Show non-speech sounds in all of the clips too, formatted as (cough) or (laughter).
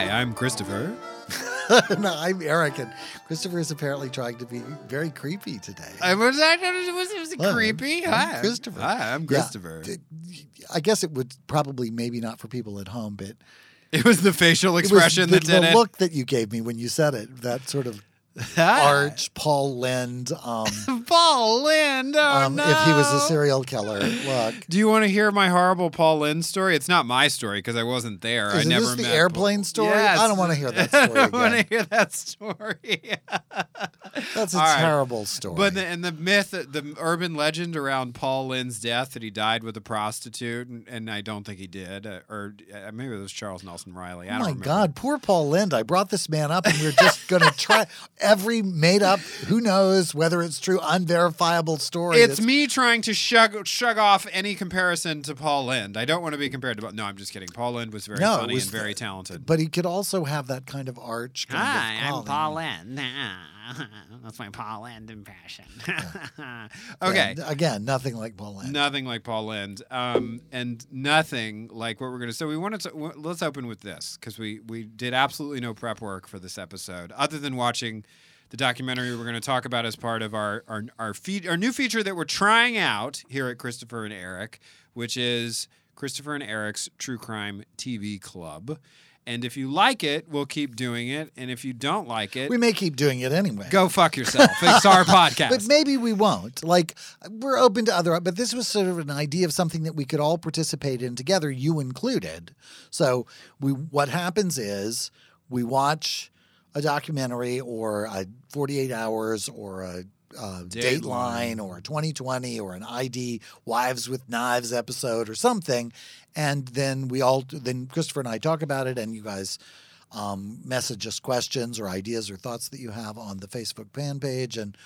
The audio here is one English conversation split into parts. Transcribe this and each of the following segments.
Hi, I'm Christopher. (laughs) no, I'm Eric, and Christopher is apparently trying to be very creepy today. I was that was, was it creepy? I'm Hi, Christopher. Hi, I'm Yeah, Christopher. d- I guess it would probably maybe not for people at home, but It was the facial expression the, that did the it. look that you gave me when you said it. That sort of arch Paul Lynde. Um, (laughs) Paul Lynde. Oh um, no! If he was a serial killer, look. Do you want to hear my horrible Paul Lynde story? It's not my story because I wasn't there. I never this the met airplane Paul- story? Yes. (laughs) I don't want to hear that story I don't want to hear that story. That's a All right. terrible story. But the, and the myth, the urban legend around Paul Lynde's death that he died with a prostitute, and, and I don't think he did, uh, or uh, maybe it was Charles Nelson Reilly. I Oh don't my. God, poor Paul Lynde. I brought this man up and we are just going to try (laughs) every made up, who knows whether it's true, unverifiable story. It's me trying to shrug, shrug off any comparison to Paul Lynde. I don't want to be compared to. No, I'm just kidding. Paul Lynde was very No, funny was and very talented. But he could also have that kind of arch. Kind Hi, of I'm. Paul Lynde. (laughs) That's my Paul Lynde impression. (laughs) okay. Yeah, again, nothing like Paul Lynde. Nothing like Paul Lynde, um, and nothing like what we're going to. So we wanted to. Let's open with this because we we did absolutely no prep work for this episode, other than watching the documentary we're going to talk about as part of our our our, feed, our new feature that we're trying out here at Christopher and Eric, which is Christopher and Eric's True Crime TV Club. And if you like it, we'll keep doing it. And if you don't like it, We may keep doing it anyway. go fuck yourself. (laughs) It's our podcast. But maybe we won't. Like we're open to other. But this was sort of an idea of something that we could all participate in together, you included. So we, what happens is we watch a documentary or a 48 hours or a, Dateline. Dateline or 2020 or an ID Wives with Knives episode or something, and then we all then Christopher and I talk about it, and you guys um, message us questions or ideas or thoughts that you have on the Facebook fan page, and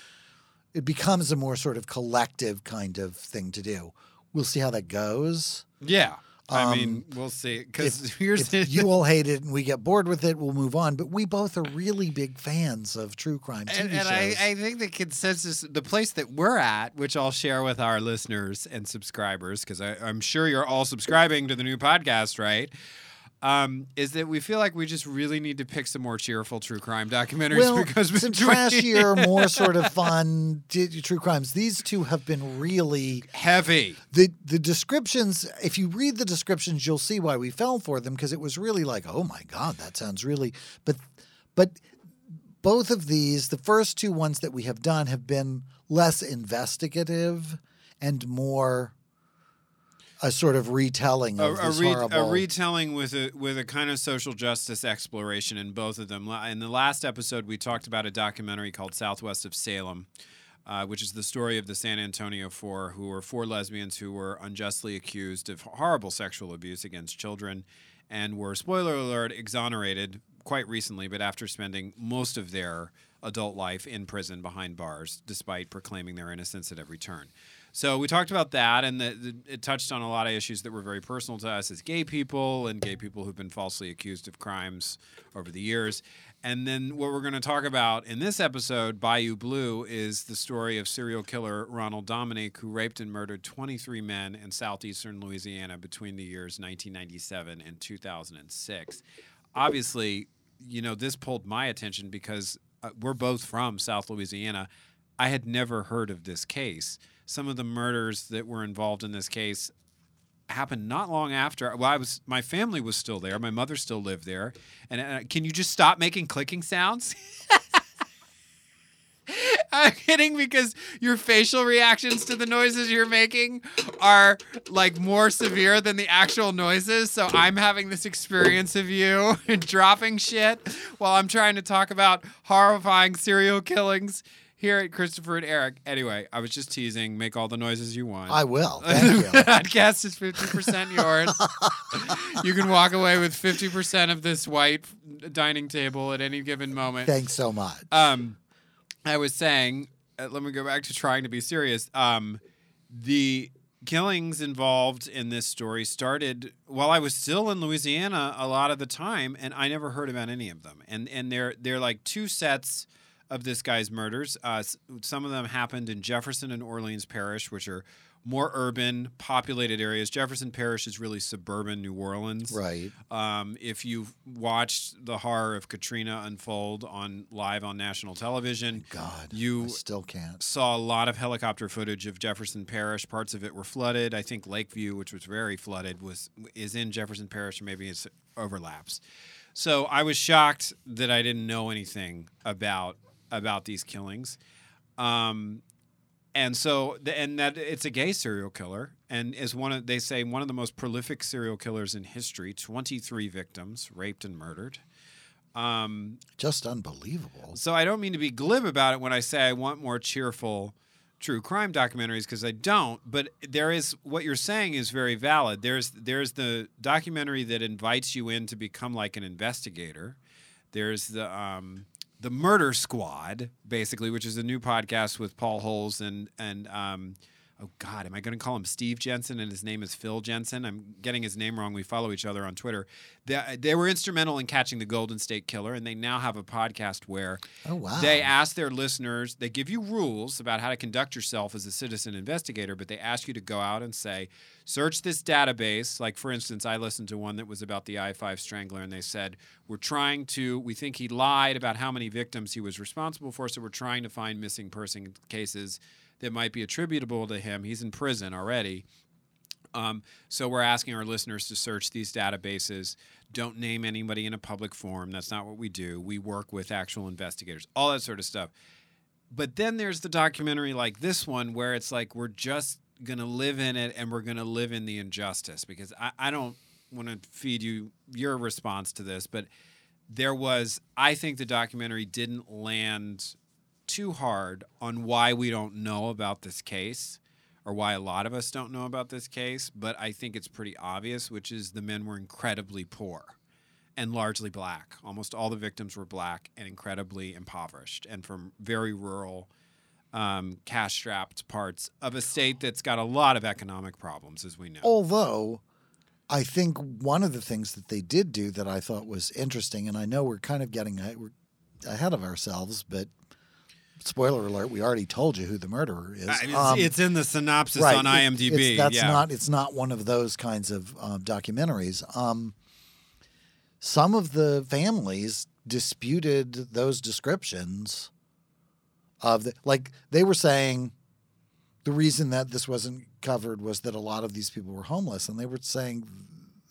it becomes a more sort of collective kind of thing to do. We'll see how that goes. yeah. I Um, mean, we'll see. Because (laughs) here's if you all hate it and we get bored with it, we'll move on. But we both are really big fans of true crime TV and, and shows. I, I think the consensus, the place that we're at, which I'll share with our listeners and subscribers, because I'm sure you're all subscribing to the new podcast, right? Um, is that we feel like we just really need to pick some more cheerful true crime documentaries well, because some trashier, more (laughs) sort of fun true crimes. These two have been really heavy. the the descriptions. If you read the descriptions, you'll see why we fell for them because it was really like, oh my god, that sounds really. But but both of these, the first two ones that we have done, have been less investigative and more a sort of retelling A, of a, this re- horrible. a retelling with a with a kind of social justice exploration in both of them. In the last episode, we talked about a documentary called Southwest of Salem, uh, which is the story of the San Antonio Four, who were four lesbians who were unjustly accused of horrible sexual abuse against children, and were spoiler alert exonerated quite recently, but after spending most of their adult life in prison behind bars, despite proclaiming their innocence at every turn. So we talked about that, and the, the, it touched on a lot of issues that were very personal to us as gay people and gay people who've been falsely accused of crimes over the years. And then what we're going to talk about in this episode, Bayou Blue, is the story of serial killer Ronald Dominique, who raped and murdered 23 men in southeastern Louisiana between the years 1997 and 2006. Obviously, you know, this pulled my attention because uh, we're both from South Louisiana. I had never heard of this case. Some of the murders that were involved in this case happened not long after. Well, I was my family was still there. My mother still lived there. And uh, can you just stop making clicking sounds? (laughs) I'm kidding because your facial reactions to the noises you're making are like more severe than the actual noises. So I'm having this experience of you (laughs) dropping shit while I'm trying to talk about horrifying serial killings here at Christopher and Eric. Anyway, I was just teasing. Make all the noises you want. I will. (laughs) Thank the you. podcast is 50% yours. (laughs) you can walk away with 50% of this white dining table at any given moment. Thanks so much. Um, I was saying, uh, let me go back to trying to be serious. Um, the killings involved in this story started while I was still in Louisiana a lot of the time, and I never heard about any of them. And and they're they're like two sets of this guy's murders. Uh, some of them happened in Jefferson and Orleans Parish, which are more urban, populated areas. Jefferson Parish is really suburban New Orleans. Right. Um, if you've watched the horror of Katrina unfold on live on national television, God, You- I still can't. saw a lot of helicopter footage of Jefferson Parish. Parts of it were flooded. I think Lakeview, which was very flooded, was is in Jefferson Parish, or maybe it overlaps. So I was shocked that I didn't know anything about about these killings. Um, and so and that it's a gay serial killer and is one of they say one of the most prolific serial killers in history 23 victims raped and murdered um, Just unbelievable. so I don't mean to be glib about it when I say I want more cheerful true crime documentaries because I don't. But there is what you're saying is very valid. There's there's the documentary that invites you in to become like an investigator. There's the um, the Murder Squad, basically, which is a new podcast with Paul Holes and and um, oh God, am I going to call him Steve Jensen and his name is Phil Jensen? I'm getting his name wrong. We follow each other on Twitter. They, they were instrumental in catching the Golden State Killer, and they now have a podcast where Oh wow. they ask their listeners, they give you rules about how to conduct yourself as a citizen investigator, but they ask you to go out and say, search this database. Like, for instance, I listened to one that was about the I 5 strangler, and they said, We're trying to, we think he lied about how many victims he was responsible for, so we're trying to find missing person cases that might be attributable to him. He's in prison already. Um, so we're asking our listeners to search these databases. Don't name anybody in a public forum. That's not what we do. We work with actual investigators, all that sort of stuff. But then there's the documentary like this one where it's like we're just going to live in it and we're going to live in the injustice because I, I don't want to feed you your response to this, but there was, I think the documentary didn't land too hard on why we don't know about this case or why a lot of us don't know about this case, but I think it's pretty obvious, which is the men were incredibly poor and largely black. Almost all the victims were black and incredibly impoverished and from very rural, um, cash strapped parts of a state that's got a lot of economic problems, as we know. Although, I think one of the things that they did do that I thought was interesting, and I know we're kind of getting we're ahead of ourselves, but spoiler alert: we already told you who the murderer is. Uh, it's, Um, it's in the synopsis right, on IMDb. it's- that's yeah. not. It's not one of those kinds of um, documentaries. Um, some of the families disputed those descriptions of the like they were saying the reason that this wasn't covered was that a lot of these people were homeless and they were saying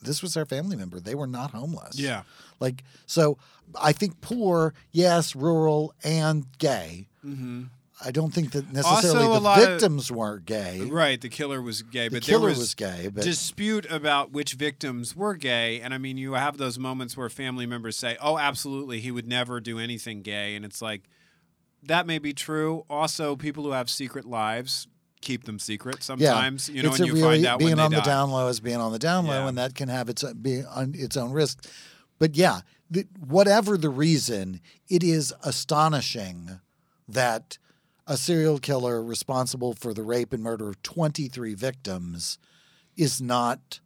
this was their family member they were not homeless Yeah. like so i think poor yes rural and gay hmm i don't think that necessarily Also, the lot of- victims weren't gay Right. The killer was gay, the but killer there was, gay but dispute about which victims were gay. And I mean, you have those moments where family members say, oh, absolutely, he would never do anything gay. And it's like, that may be true. Also, people who have secret lives keep them secret sometimes, you know, it's and you really find out being on the die. down low is being on the down low, Yeah. and that can have its be on its own risk. But yeah, the, whatever the reason, it is astonishing that a serial killer responsible for the rape and murder of 23 victims is not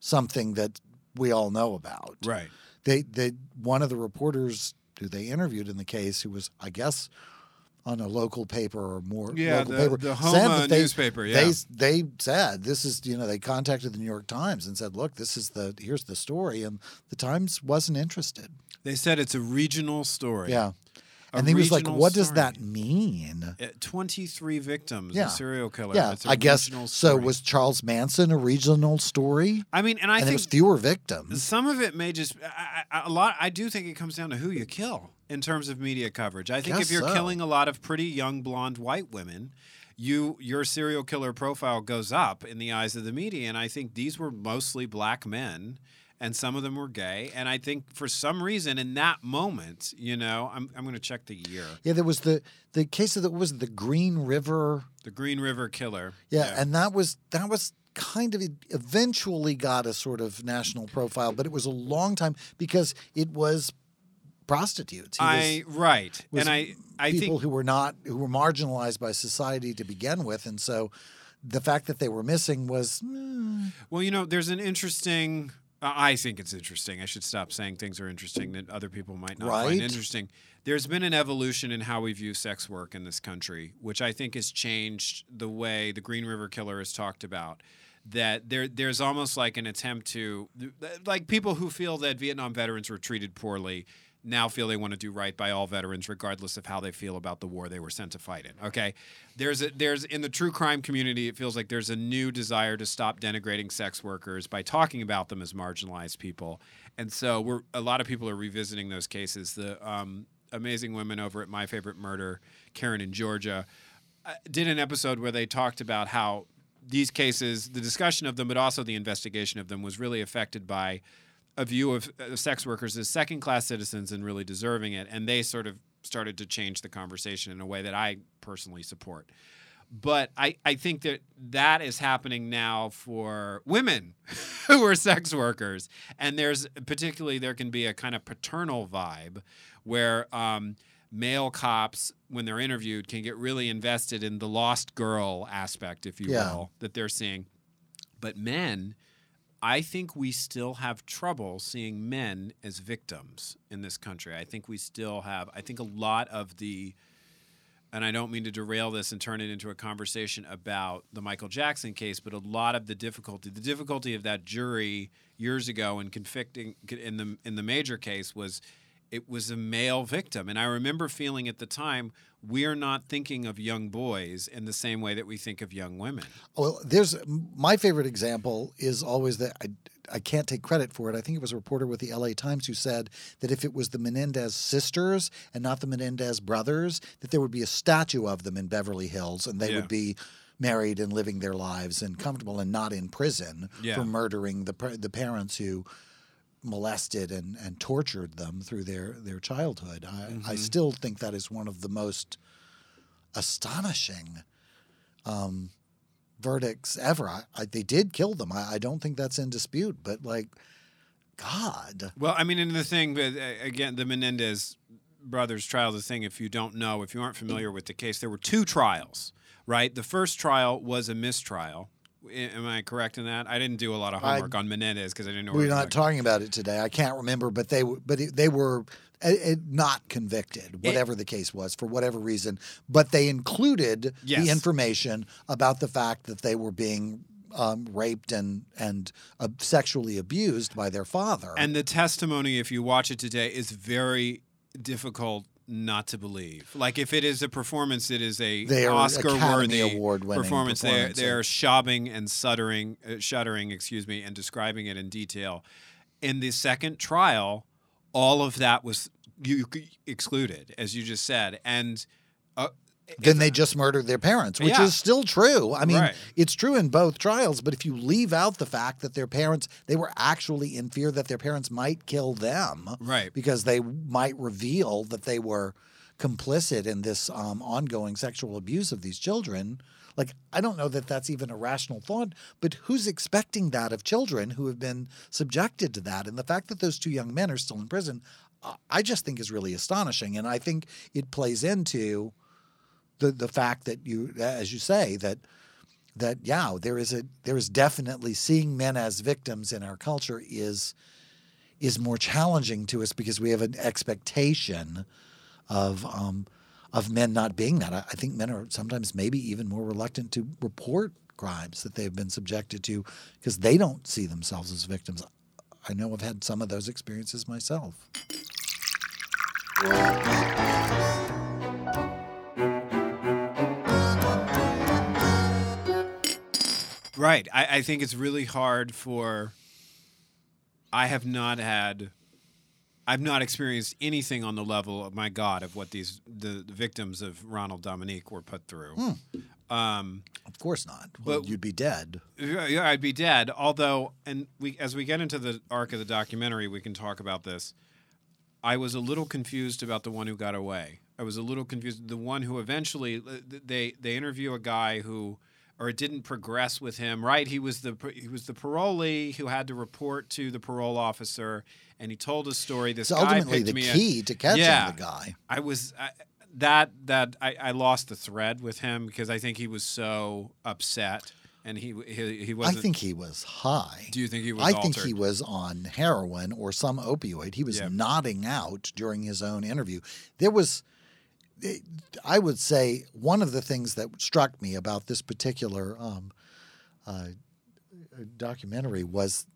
something that we all know about. Right. They, they, one of the reporters who they interviewed in the case, who was, I guess, on a local paper or more Yeah, local the- paper, the Houma they, newspaper, yeah. They, they said this is, you know, they contacted the New York Times and said, look, this is the here's the story, and the Times wasn't interested. They said it's a regional story. Yeah, A and he was like, what does story. that mean? Uh, 23 victims, Yeah. a serial killer. Yeah, I guess regional so. Was Charles Manson a regional story? I mean, and I and it think was fewer victims. Some of it may just I, I, a lot. I do think it comes down to who you kill in terms of media coverage. I think Guess if you're so. killing a lot of pretty young blonde white women, you your serial killer profile goes up in the eyes of the media. And I think these were mostly black men, and some of them were gay. And I think for some reason in that moment, you know, I'm I'm going to check the year. Yeah, there was the the case of the was it, the Green River. The Green River Killer. Yeah, and that was that was kind of eventually got a sort of national profile, but it was a long time because it was prostitutes. He was- right, was and I I people think who were not who were marginalized by society to begin with, and so the fact that they were missing was mm, Well, you know, there's an interesting I I think it's interesting. I should stop saying things are interesting that other people might not Right. find interesting. There's been an evolution in how we view sex work in this country, which I think has changed the way the Green River Killer has talked about. That there, there's almost like an attempt to, like people who feel that Vietnam veterans were treated poorly now feel they want to do right by all veterans, regardless of how they feel about the war they were sent to fight in. Okay, there's a, there's in the true crime community, it feels like there's a new desire to stop denigrating sex workers by talking about them as marginalized people, and so we're a lot of people are revisiting those cases. The um, amazing women over at My Favorite Murder, Karen in Georgia, uh, did an episode where they talked about how these cases, the discussion of them, but also the investigation of them, was really affected by a view of uh, sex workers as second class citizens and really deserving it. And they sort of started to change the conversation in a way that I personally support. But I, I think that that is happening now for women (laughs) who are sex workers. And there's particularly, there can be a kind of paternal vibe where um, male cops, when they're interviewed, can get really invested in the lost girl aspect, if you Yeah. will, that they're seeing. But men, I think we still have trouble seeing men as victims in this country. I think we still have, I think a lot of the, and I don't mean to derail this and turn it into a conversation about the Michael Jackson case, but a lot of the difficulty, the difficulty of that jury years ago in convicting in the in the major case was it was a male victim. And I remember feeling at the time, we're not thinking of young boys in the same way that we think of young women. Well, there's my favorite example is always that I, I can't take credit for it. I think it was a reporter with the LA Times who said that if it was the Menendez sisters and not the Menendez brothers, that there would be a statue of them in Beverly Hills and they Yeah. would be married and living their lives and comfortable and not in prison Yeah. for murdering the the parents who molested and, and tortured them through their, their childhood. I, Mm-hmm. I still think that is one of the most astonishing um, verdicts ever. I, I, they did kill them. I, I don't think that's in dispute, but like, God. Well, I mean, and the thing, again, the Menendez brothers trial, the thing, if you don't know, if you aren't familiar with the case, there were two trials, right? The first trial was a mistrial. I- Am I correct in that? I didn't do a lot of I- homework on Menendez because I didn't know. We're it not talking about it today. I can't remember, but they were, but it, they were uh, uh, not convicted, whatever the case was, for whatever reason. But they included Yes. the information about the fact that they were being um, raped and and uh, sexually abused by their father. And the testimony, if you watch it today, is very difficult not to believe. Like if it is a performance, it is a They are Oscar-worthy Award-winning performance. They're performance. they're sobbing and shuddering, uh, shuddering, excuse me, and describing it in detail. In the second trial, all of that was you excluded, as you just said, and. Uh, then they just murdered their parents, which Yeah. is still true. I mean, Right. it's true in both trials, but if you leave out the fact that their parents, they were actually in fear that their parents might kill them, Right. Because they might reveal that they were complicit in this um, ongoing sexual abuse of these children. Like, I don't know that that's even a rational thought, but who's expecting that of children who have been subjected to that? And the fact that those two young men are still in prison, I just think is really astonishing. And I think it plays into the the fact that you, as you say, that that yeah, there is a there is definitely seeing men as victims in our culture is is more challenging to us because we have an expectation of um, of men not being that. I, I think men are sometimes maybe even more reluctant to report crimes that they've been subjected to because they don't see themselves as victims. I know I've had some of those experiences myself. Right. I, I think it's really hard for. I have not had. I've not experienced anything on the level of my God of what these the, victims of Ronald Dominique were put through. Um, Of course not. Well, But- you'd be dead. yeah, yeah, I'd be dead. Although, and we as we get into the arc of the documentary, we can talk about this. I was a little confused about the one who got away. I was a little confused. The one who eventually they they interview a guy who, or it didn't progress with him. Right? He was the he was the parolee who had to report to the parole officer, and he told a story. This It's guy ultimately the me a- to catching Yeah. the guy. I was I, that that I, I lost the thread with him because I think he was so upset. and he he, he I wasn't. think he was high. Do you think he was? High? I think he was on heroin or some opioid. He was Yeah. nodding out during his own interview. There was, I would say, one of the things that struck me about this particular um, uh, documentary was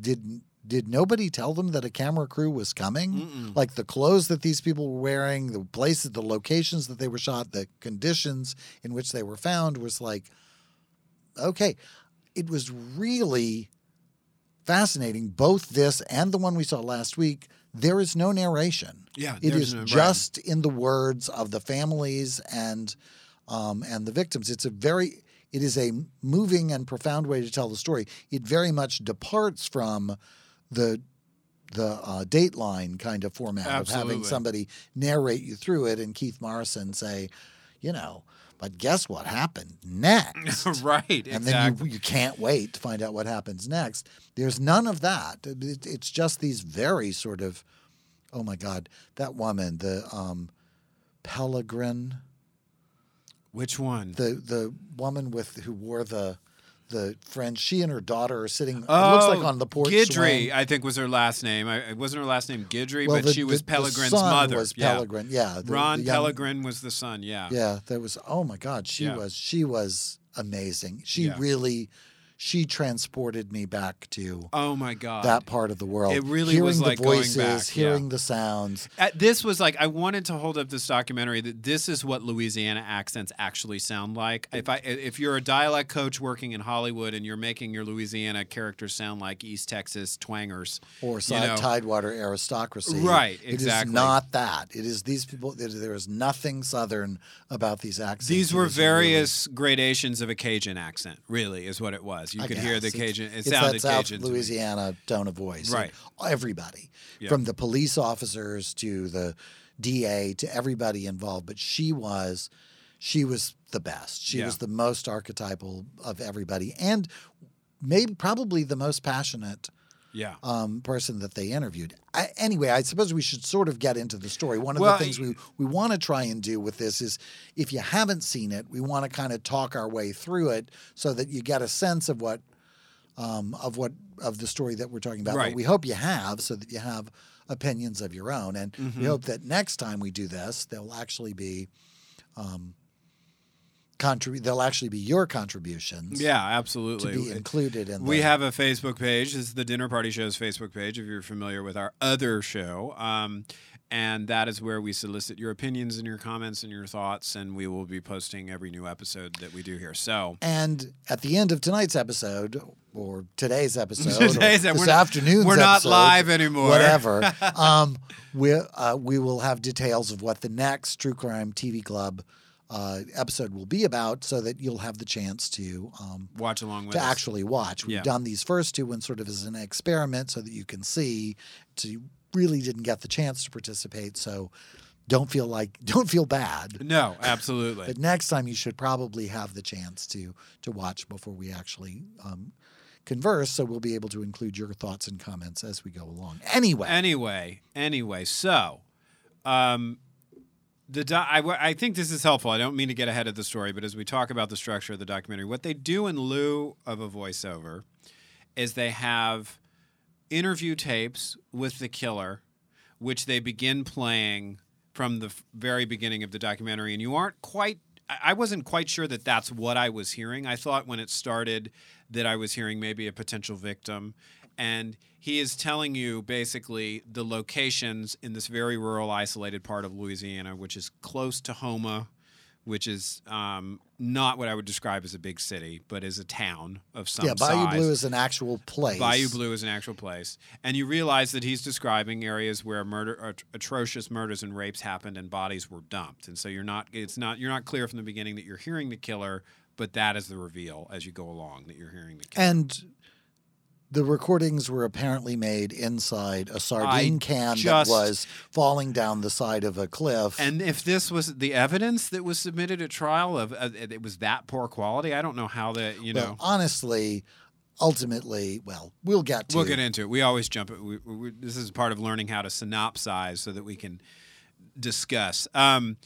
did did nobody tell them that a camera crew was coming? Mm-mm. Like the clothes that these people were wearing, the places, the locations that they were shot, the conditions in which they were found was like, okay. It was really fascinating. Both this and the one we saw last week, there is no narration. Yeah, It is no- right. just in the words of the families and um, and the victims. It's a very it is a moving and profound way to tell the story. It very much departs from the the uh, Dateline kind of format of having somebody narrate you through it, and Keith Morrison say, you know, but guess what happened next? (laughs) right. and exactly. then you, you can't wait to find out what happens next. There's none of that. It- it's just these very sort of, oh my God, that woman, the um, Pellegrin, Which one? the the woman with who wore the the friend. She and her daughter are sitting. it Oh, looks like oh, on the porch. Guidry, swing. I think was her last name. I, it wasn't her last name Guidry, Well, but the- she was the- the Pellegrin's son mother. Was yeah. Pellegrin? Yeah, the- Ron the young- Pellegrin was the son. Yeah. Yeah, That was. Oh my God, she Yeah. was. She was amazing. She Yeah. really, she transported me back to. Oh my God. that part of the world. It really hearing was the like going voices, back, yeah. hearing the sounds. Uh, this was like I wanted to hold up this documentary that this is what Louisiana accents actually sound like. If I if you're a dialect coach working in Hollywood and you're making your Louisiana characters sound like East Texas twangers, Or you side, know. Tidewater aristocracy. Right, Exactly. It is not that. It is these people. There, there is nothing Southern about these accents. These were is really- various gradations of a Cajun accent. Really, is what it was. You I could hear the guess. Cajun. It it's sounded that South Cajun. to. Louisiana tone of voice. Right. Everybody, Yeah. from the police officers to the DA to everybody involved. But she was, she was the best. She Yeah. was the most archetypal of everybody, and maybe probably the most passionate. Yeah. um, person that they interviewed. I, anyway, I suppose we should sort of get into the story. One of Well, the things we, we want to try and do with this is if you haven't seen it, we want to kind of talk our way through it so that you get a sense of what um, of what of the story that we're talking about. Right. But we hope you have so that you have opinions of your own. And Mm-hmm. we hope that next time we do this, there'll actually be um, they'll actually be your contributions Yeah, absolutely. to be included in We the, have a Facebook page. This is the Dinner Party Show's Facebook page. If you're familiar with our other show, um, and that is where we solicit your opinions and your comments and your thoughts, and we will be posting every new episode that we do here. So And at the end of tonight's episode, or today's (laughs) episode, Today's- or we're this not- afternoon's we're not episode, live anymore. Whatever. (laughs) um, we uh, we will have details of what the next True Crime TV Club uh, episode will be about, so that you'll have the chance to um, watch along with to us. actually watch. We've Yeah. done these first two ones sort of as an experiment, so that you can see. So you really didn't get the chance to participate, so. Don't feel like (laughs) don't feel bad. No, absolutely. But next time you should probably have the chance to to watch before we actually um, converse, so we'll be able to include your thoughts and comments as we go along. Anyway, Anyway, anyway, so um, the do- I, think this is helpful. I don't mean to get ahead of the story, but as we talk about the structure of the documentary, what they do in lieu of a voiceover is they have interview tapes with the killer, which they begin playing from the very beginning of the documentary, and you aren't quite. I wasn't quite sure that that's what I was hearing. I thought when it started that I was hearing maybe a potential victim, and he is telling you basically the locations in this very rural, isolated part of Louisiana, which is close to Houma, which is um, not what I would describe as a big city, but is a town of some yeah, Bayou size. Blue is an actual place. Bayou Blue is an actual place, and you realize that he's describing areas where murder, atrocious murders and rapes happened, and bodies were dumped. And so you're not, it's not, you're not clear from the beginning that you're hearing the killer, but that is the reveal as you go along that you're hearing the killer. And the recordings were apparently made inside a sardine can just- that was falling down the side of a cliff. And if this was the evidence that was submitted at trial of uh, it was that poor quality, I don't know how that you well, know. honestly, ultimately, well, we'll get to We'll get into it. We always jump it. We, we, this is part of learning how to synopsize so that we can discuss. Um,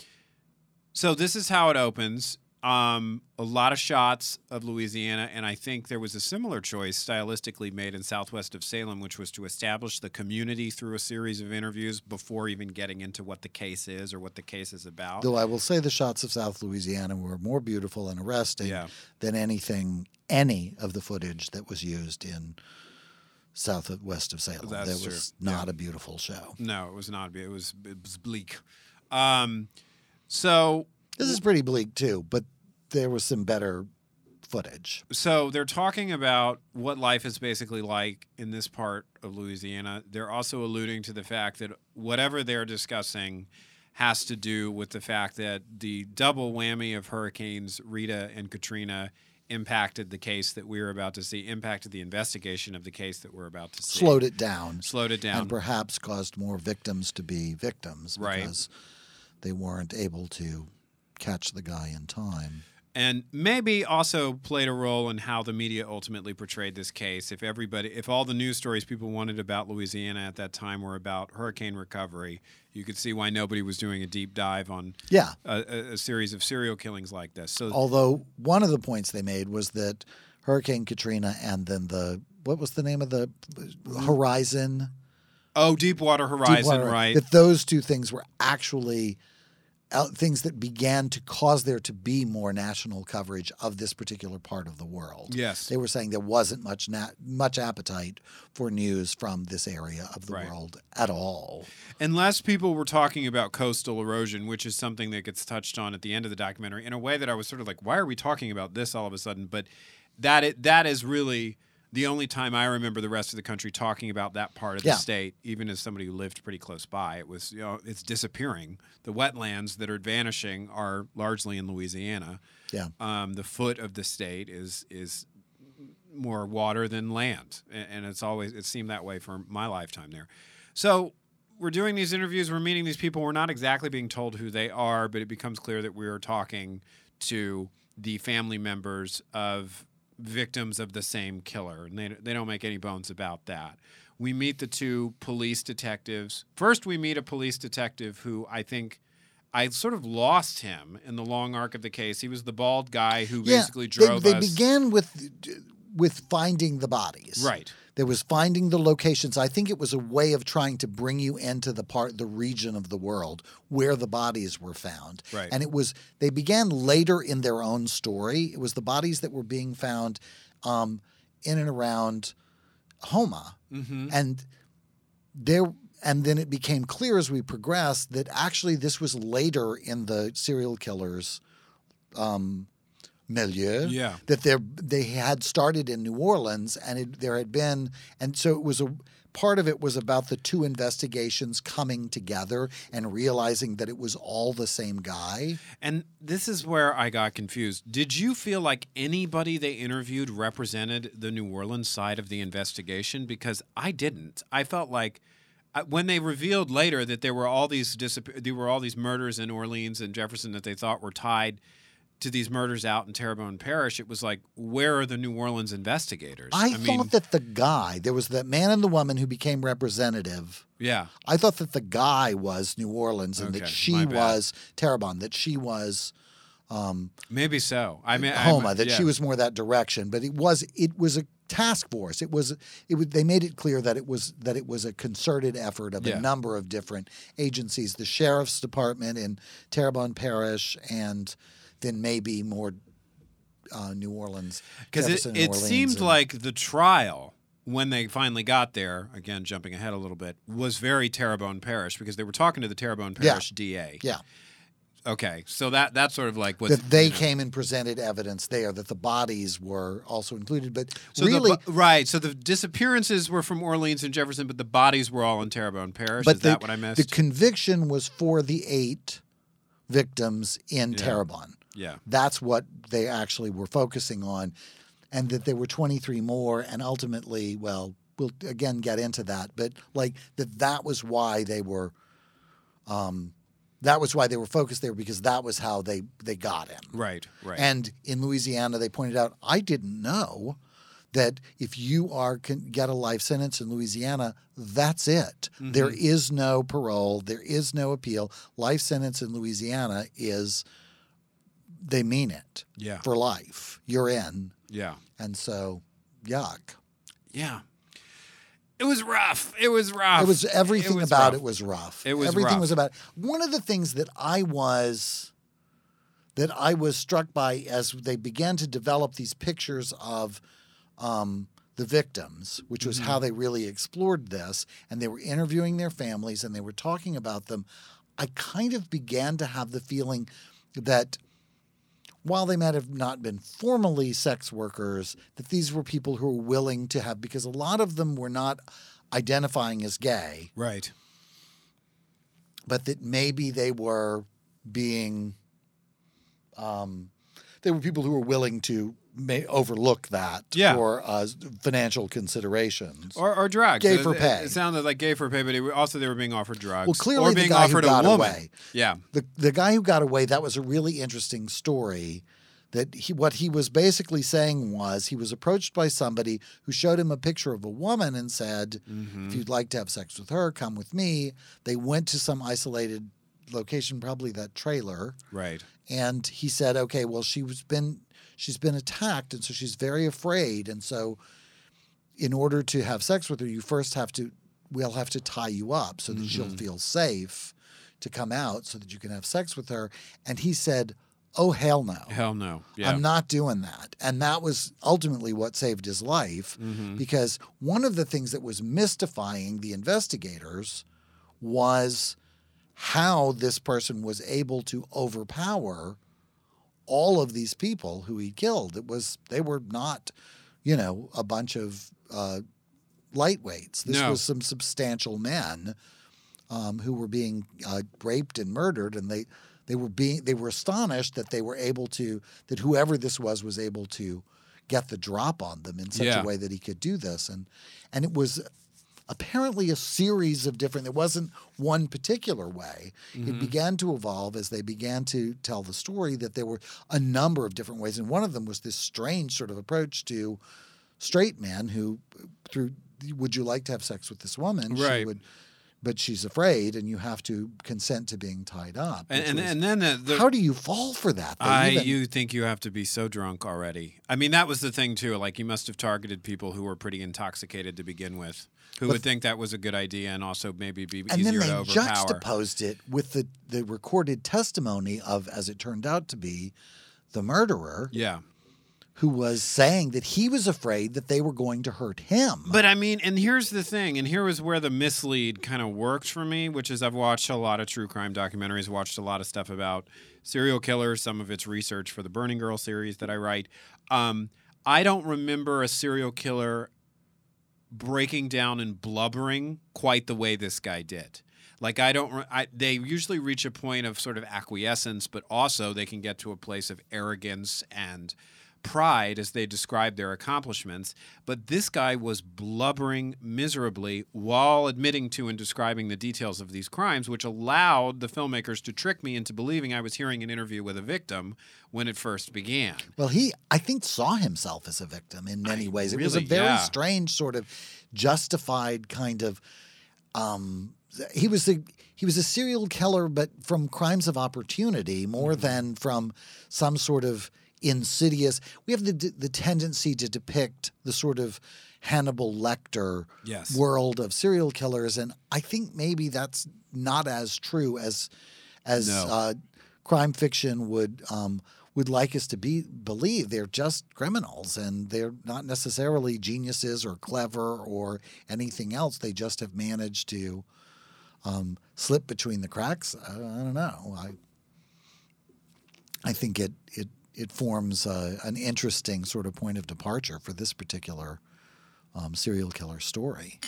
so this is how it opens. Um, a lot of shots of Louisiana, and I think there was a similar choice stylistically made in Southwest of Salem, which was to establish the community through a series of interviews before even getting into what the case is or what the case is about. Though I will say the shots of South Louisiana were more beautiful and arresting Yeah. than anything, any of the footage that was used in southwest of Salem. That's that true. was not a beautiful show. No, it was not. It was it was bleak. Um, so This is pretty bleak too, but there was some better footage. so they're talking about what life is basically like in this part of Louisiana. They're also alluding to the fact that whatever they're discussing has to do with the fact that the double whammy of hurricanes Rita and Katrina impacted the case that we were about to see, impacted the investigation of the case that we're about to see. Slowed it down. slowed it down. and perhaps caused more victims to be victims Right. because they weren't able to catch the guy in time. and maybe also played a role in how the media ultimately portrayed this case. If everybody, if all the news stories people wanted about Louisiana at that time were about hurricane recovery, you could see why nobody was doing a deep dive on Yeah. a, a, series of serial killings like this. So, Although one of the points they made was that Hurricane Katrina and then the what was the name of the Horizon oh, Deepwater Horizon, Deepwater, right? That those two things were actually things that began to cause there to be more national coverage of this particular part of the world. Yes. they were saying there wasn't much na- much appetite for news from this area of the Right. world at all. Unless people were talking about coastal erosion, which is something that gets touched on at the end of the documentary in a way that I was sort of like, why are we talking about this all of a sudden? But that it, that is really the only time I remember the rest of the country talking about that part of the Yeah. state, even as somebody who lived pretty close by. It was, you know, it's disappearing. The wetlands that are vanishing are largely in Louisiana. Yeah. Um, the foot of the state is is more water than land, and it's always it seemed that way for my lifetime there. So we're doing these interviews, we're meeting these people. We're not exactly being told who they are, but it becomes clear that we are talking to the family members of victims of the same killer, and they they don't make any bones about that. We meet the two police detectives. First, we meet a police detective who I think. I sort of lost him in the long arc of the case. He was the bald guy who basically drove they, they us. began with with finding the bodies. Right. There was finding the locations. I think it was a way of trying to bring you into the part, the region of the world where the bodies were found. Right. And it was they began later in their own story. It was the bodies that were being found um, in and around Houma, Mm-hmm. and there. And then it became clear as we progressed that actually this was later in the serial killers um, milieu Yeah. that they they had started in New Orleans, and it, there had been, and so it was a part of it was about the two investigations coming together and realizing that it was all the same guy. And this is where I got confused. Did you feel like anybody they interviewed represented the New Orleans side of the investigation? Because I didn't. I felt like uh, when they revealed later that there were all these disappear- there were all these murders in Orleans and Jefferson that they thought were tied to these murders out in Terrebonne Parish, it was like, where are the New Orleans investigators? I, thought that the guy, there was that man and the woman who became representative. yeah, I thought that the guy was New Orleans and Okay, that she was Terrebonne, that she was um, maybe so. I mean, Houma, I'm- that she was more that direction. But it was it was a task force. It was it was, they made it clear that it was that it was a concerted effort of Yeah. a number of different agencies, the sheriff's department in Terrebonne Parish, and then maybe more uh, New Orleans because it, it Orleans seemed and- like the trial when they finally got there again jumping ahead a little bit was very terrebonne parish because they were talking to the terrebonne Yeah. parish da yeah okay so that that's sort of like what that they came and presented evidence there that the bodies were also included. But so really, bo- right so the disappearances were from orleans and jefferson but the bodies were all in terrebonne parish but is the, that what i missed the conviction was for the eight victims in Yeah. Terrebonne. Yeah That's what they actually were focusing on, and that there were 23 more, and ultimately, well, we'll again get into that, but like that that was why they were, um, that was why they were focused there because that was how they they got him. right right And in Louisiana, they pointed out, I didn't know that if you are can get a life sentence in Louisiana, that's it. There is no parole, there is no appeal. Life sentence in Louisiana is they mean it Yeah. for life. You're in, Yeah. and so yuck. Yeah. It was rough. It was rough. It was everything was about rough. it was rough. It was everything rough. was about one of the things that I was that I was struck by as they began to develop these pictures of um, the victims, which was Mm-hmm. how they really explored this, and they were interviewing their families and they were talking about them. I kind of began to have the feeling that while they might have not been formally sex workers, that these were people who were willing to have, because a lot of them were not identifying as gay, Right. but that maybe they were being, um, they were people who were willing to may overlook that Yeah. for uh, financial considerations. Or, or drugs. Gay for it- pay. It sounded like gay for pay, but it, also they were being offered drugs. Well, clearly or the being guy who got a woman. away. Yeah. the the guy who got away that was a really interesting story that he what he was basically saying was he was approached by somebody who showed him a picture of a woman and said Mm-hmm. if you'd like to have sex with her come with me they went to some isolated location probably that trailer Right. and he said okay well she was been she's been attacked and so she's very afraid and so in order to have sex with her you first have to we'll have to tie you up so that she'll feel safe to come out so that you can have sex with her and he said oh hell no Hell no. Yeah. I'm not doing that. And that was ultimately what saved his life Mm-hmm. because one of the things that was mystifying the investigators was how this person was able to overpower all of these people who he killed. It was they were not, you know, a bunch of uh, lightweights. This No. was some substantial men um, who were being uh, raped and murdered, and they they were being they were astonished that they were able to that whoever this was was able to get the drop on them in such Yeah. a way that he could do this, and and it was apparently a series of different. there wasn't one particular way. It mm-hmm. began to evolve as they began to tell the story that there were a number of different ways, and one of them was this strange sort of approach to straight men who, through, would you like to have sex with this woman? She Right. would, but she's afraid, and you have to consent to being tied up. And, and, was- and then the, the how do you fall for that? I even- you think you have to be so drunk already. I mean, that was the thing too. Like you must have targeted people who were pretty intoxicated to begin with, who would think that was a good idea, and also maybe be and then easier they to overpower. juxtaposed it with the, the recorded testimony of, as it turned out to be, the murderer yeah, who was saying that he was afraid that they were going to hurt him. but I mean, and here's the thing, and here was where the mislead kind of worked for me, which is I've watched a lot of true crime documentaries, watched a lot of stuff about serial killers, some of it's research for the Burning Girl series that I write. Um, I don't remember a serial killer breaking down and blubbering quite the way this guy did. Like I don't, I, they usually reach a point of sort of acquiescence, but also they can get to a place of arrogance and pride as they describe their accomplishments. But this guy was blubbering miserably while admitting to and describing the details of these crimes, which allowed the filmmakers to trick me into believing I was hearing an interview with a victim when it first began. Well, he, I think, saw himself as a victim in many I ways. It was a very yeah. strange sort of justified kind of. Um, he was a he was a serial killer, but from crimes of opportunity more Mm-hmm. than from some sort of insidious. We have the the tendency to depict the sort of Hannibal Lecter Yes. world of serial killers, and I think maybe that's not as true as as No. uh, crime fiction would um, would like us to be believe. They're just criminals, and they're not necessarily geniuses or clever or anything else. They just have managed to um, slip between the cracks. I, I don't know. I I think it it it forms uh, an interesting sort of point of departure for this particular um, serial killer story.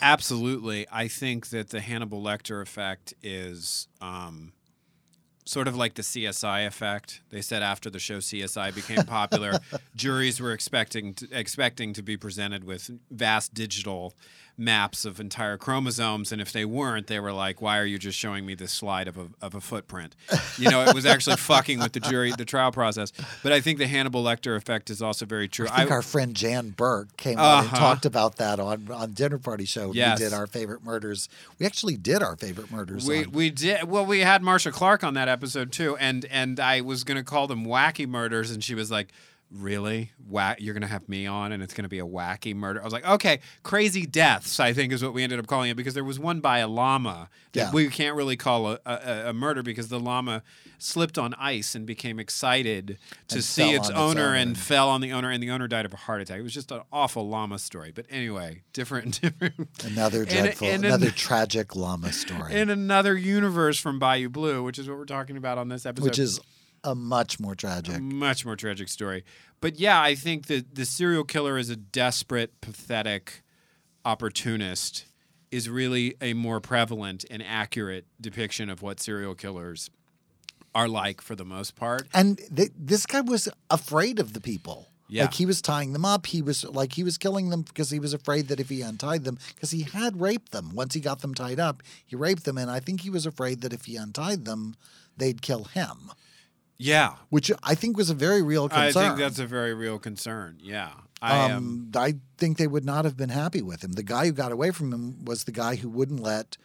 Absolutely. I think that the Hannibal Lecter effect is um, sort of like the CSI effect. They said after the show CSI became (laughs) popular, juries were expecting to, expecting to be presented with vast digital maps of entire chromosomes, and if they weren't, they were like, "Why are you just showing me this slide of a of a footprint?" You know, it was actually (laughs) fucking with the jury, the trial process. But I think the Hannibal Lecter effect is also very true. I think our friend Jan Burke came on and Uh-huh. talked about that on on dinner party show. Yes. We did our favorite murders. We actually did our favorite murders. We on- we did well. We had Marcia Clark on that episode too, and and I was gonna call them wacky murders, and she was like, "Really, Whack? You're gonna have me on, and it's gonna be a wacky murder?" I was like, "Okay, crazy deaths." I think is what we ended up calling it because there was one by a llama that Yeah. we can't really call a, a, a murder because the llama slipped on ice and became excited to And see its on its owner and fell on the owner, and the owner died of a heart attack. It was just an awful llama story. But anyway, different, (laughs) different. another dreadful, in an- another tragic llama story, (laughs) in another universe from Bayou Blue, which is what we're talking about on this episode. which is a much more tragic. a much more tragic story. But yeah, I think that the serial killer is a desperate, pathetic opportunist is really a more prevalent and accurate depiction of what serial killers are like for the most part. And th- this guy was afraid of the people. Yeah. Like he was tying them up. He was like he was killing them because he was afraid that if he untied them, because he had raped them. Once he got them tied up, he raped them, and I think he was afraid that if he untied them, they'd kill him, Yeah. which I think was a very real concern. I think that's a very real concern. Yeah. I am. um, I think they would not have been happy with him. The guy who got away from him was the guy who wouldn't let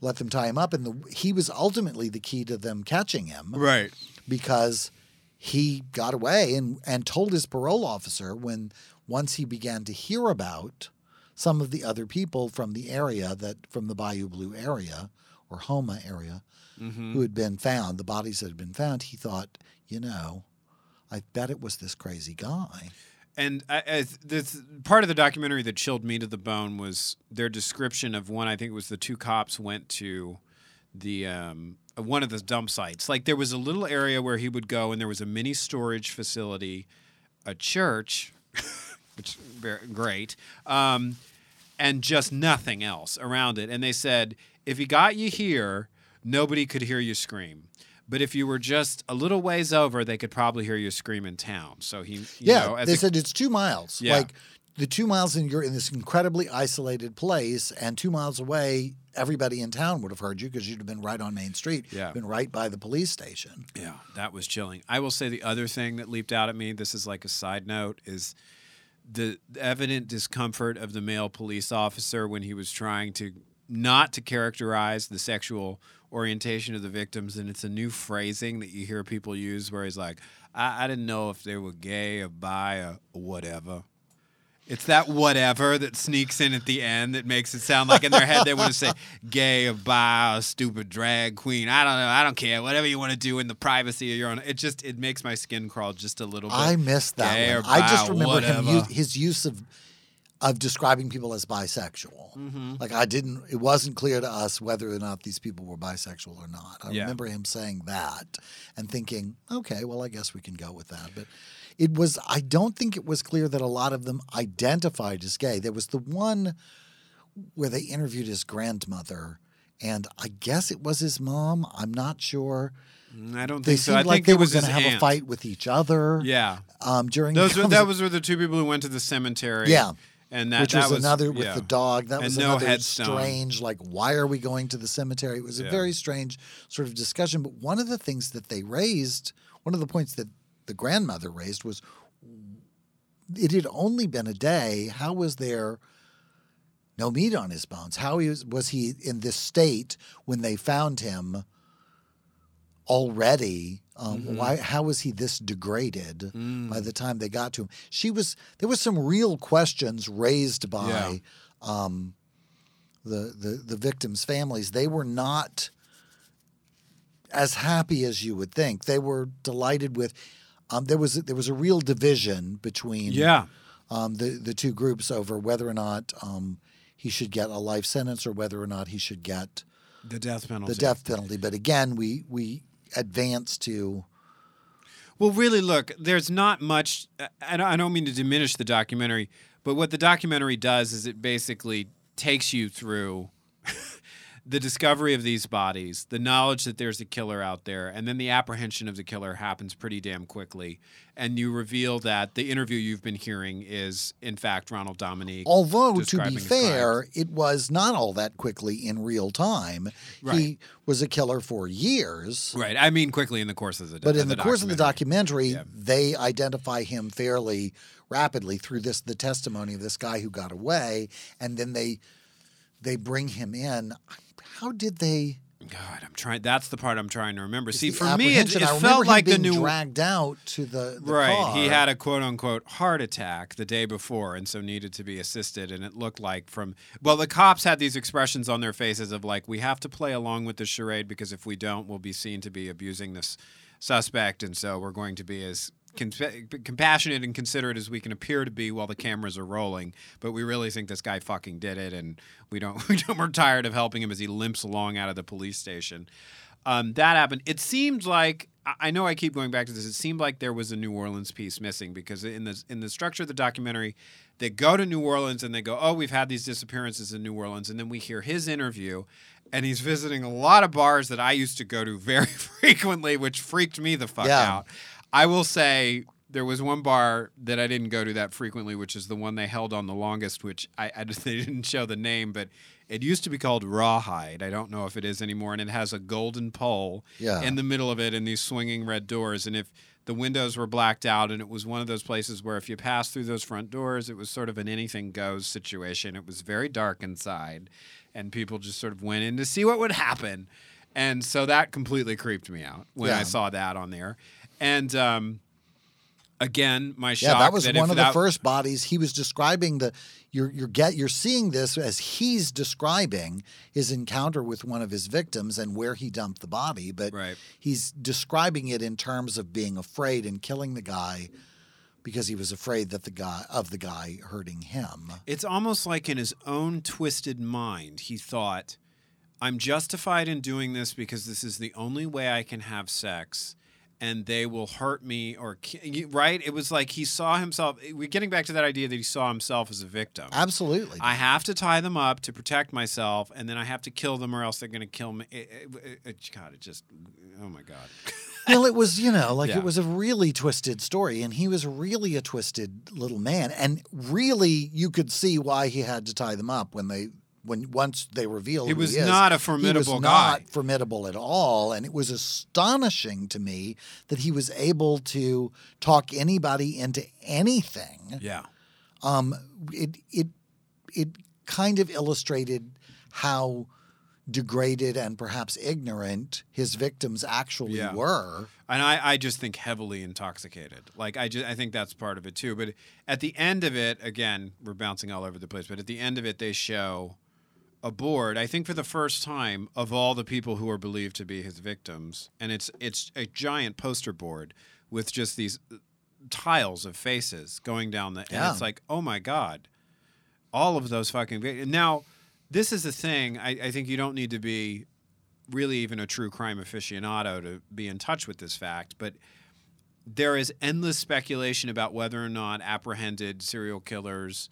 let them tie him up, and the, he was ultimately the key to them catching him right. because he got away and, and told his parole officer when once he began to hear about some of the other people from the area that from the Bayou Blue area or Houma area Mm-hmm. who had been found, the bodies that had been found, he thought, you know, I bet it was this crazy guy. And I, I, this part of the documentary that chilled me to the bone was their description of one. I think it was the two cops went to the um, one of the dump sites. Like there was a little area where he would go, and there was a mini storage facility, a church, (laughs) which very great, um, and just nothing else around it. And they said if he got you here, nobody could hear you scream. But if you were just a little ways over, they could probably hear you scream in town. So he, you yeah, know, as they a- said it's two miles. Yeah. Like the two miles and you're in this incredibly isolated place, and two miles away, everybody in town would have heard you because you'd have been right on Main Street. Yeah. been right by the police station. Yeah, that was chilling. I will say the other thing that leaped out at me, this is like a side note, is the evident discomfort of the male police officer when he was trying to not to characterize the sexual orientation of the victims. And it's a new phrasing that you hear people use where he's like, I, I didn't know if they were gay or bi or whatever. It's that whatever that sneaks in at the end that makes it sound like in their head they want to say (laughs) gay or bi or stupid drag queen. I don't know. I don't care. Whatever you want to do in the privacy of your own. It just it makes my skin crawl just a little bit. I missed that Gay one. or I just remember him use, his use of of describing people as bisexual. Mm-hmm. Like I didn't. It wasn't clear to us whether or not these people were bisexual or not. I Yeah. remember him saying that and thinking, okay, well, I guess we can go with that. But it was. I don't think it was clear that a lot of them identified as gay. There was the one where they interviewed his grandmother. And I guess it was his mom. I'm not sure. I don't They think so. I like think they it were was going to have a fight with each other. Yeah, Um, during those (laughs) were, that was were the two people who went to the cemetery. Yeah. And that which that was, another with yeah. the dog. That And was no another headstone. strange. Like, why are we going to the cemetery? It was a Yeah. very strange sort of discussion. But one of the things that they raised, one of the points that the grandmother raised was, it had only been a day. How was there? No meat on his bones. How he was, was he in this state when they found him already? Um, Mm-hmm. Why? How was he this degraded Mm. by the time they got to him? She was. There was some real questions raised by um, the, the the victims' families. They were not as happy as you would think. They were delighted with. Um, there was there was a real division between Yeah, um, the the two groups over whether or not um, he should get a life sentence or whether or not he should get the death penalty. the death penalty. But again, we we advance to Well, really, look, there's not much. I don't, I don't mean to diminish the documentary, but what the documentary does is it basically takes you through the discovery of these bodies, the knowledge that there's a killer out there, and then the apprehension of the killer happens pretty damn quickly. And you reveal that the interview you've been hearing is, in fact, Ronald Dominique. Although, to be fair, crimes. it was not all that quickly in real time. He was a killer for years. Right. I mean, quickly in the course of the But in the, course of the documentary, Yeah. they identify him fairly rapidly through this the testimony of this guy who got away, and then they they bring him in. How did they? God, I'm trying. That's the part I'm trying to remember. See, for me, it, it felt like the new. dragged out to the, the right. car. He had a quote unquote heart attack the day before and so needed to be assisted. And it looked like from, well, the cops had these expressions on their faces of like, we have to play along with the charade because if we don't, we'll be seen to be abusing this suspect. And so we're going to be as compassionate and considerate as we can appear to be while the cameras are rolling. But we really think this guy fucking did it. And we don't, (laughs) we don't we're tired of helping him as he limps along out of the police station. Um, that happened. It seemed like I- I know I keep going back to this. It seemed like there was a New Orleans piece missing because in the in the structure of the documentary, they go to New Orleans and they go, "Oh, we've had these disappearances in New Orleans," and then we hear his interview, and he's visiting a lot of bars that I used to go to very (laughs) frequently, which freaked me the fuck Yeah. out. I will say there was one bar that I didn't go to that frequently, which is the one they held on the longest, which I, I just, (laughs) they didn't show the name, but it used to be called Rawhide. I don't know if it is anymore, and it has a golden pole Yeah. in the middle of it and these swinging red doors. And if the windows were blacked out, and it was one of those places where if you passed through those front doors, it was sort of an anything goes situation. It was very dark inside, and people just sort of went in to see what would happen. And so that completely creeped me out when I saw that on there. And um, again, my shock Yeah, that was if one of the first bodies. He was describing the you're you're get you're seeing this as he's describing his encounter with one of his victims and where he dumped the body, but Right. he's describing it in terms of being afraid and killing the guy because he was afraid that the guy of the guy hurting him. It's almost like in his own twisted mind, he thought, I'm justified in doing this because this is the only way I can have sex and they will hurt me or right it was like he saw himself we're getting back to that idea that he saw himself as a victim Absolutely. i have to tie them up to protect myself and then i have to kill them or else they're going to kill me it, it, it, god it just oh my god (laughs) well, it was, you know, like Yeah. it was a really twisted story, and he was really a twisted little man, and really you could see why he had to tie them up when they when once they revealed He who was is. not a he formidable was guy. not formidable at all, and it was astonishing to me that he was able to talk anybody into anything. yeah Um, it it it kind of illustrated how degraded and perhaps ignorant his victims actually Yeah. were. and I, I just think heavily intoxicated. Like I just I think that's part of it too. But at the end of it, again, we're bouncing all over the place. But at the end of it, they show a board. I think for the first time of all the people who are believed to be his victims, and it's it's a giant poster board with just these uh, tiles of faces going down the. Yeah. And it's like, oh my god, all of those fucking. Now, this is the thing. I, I think you don't need to be really even a true crime aficionado to be in touch with this fact, but there is endless speculation about whether or not apprehended serial killers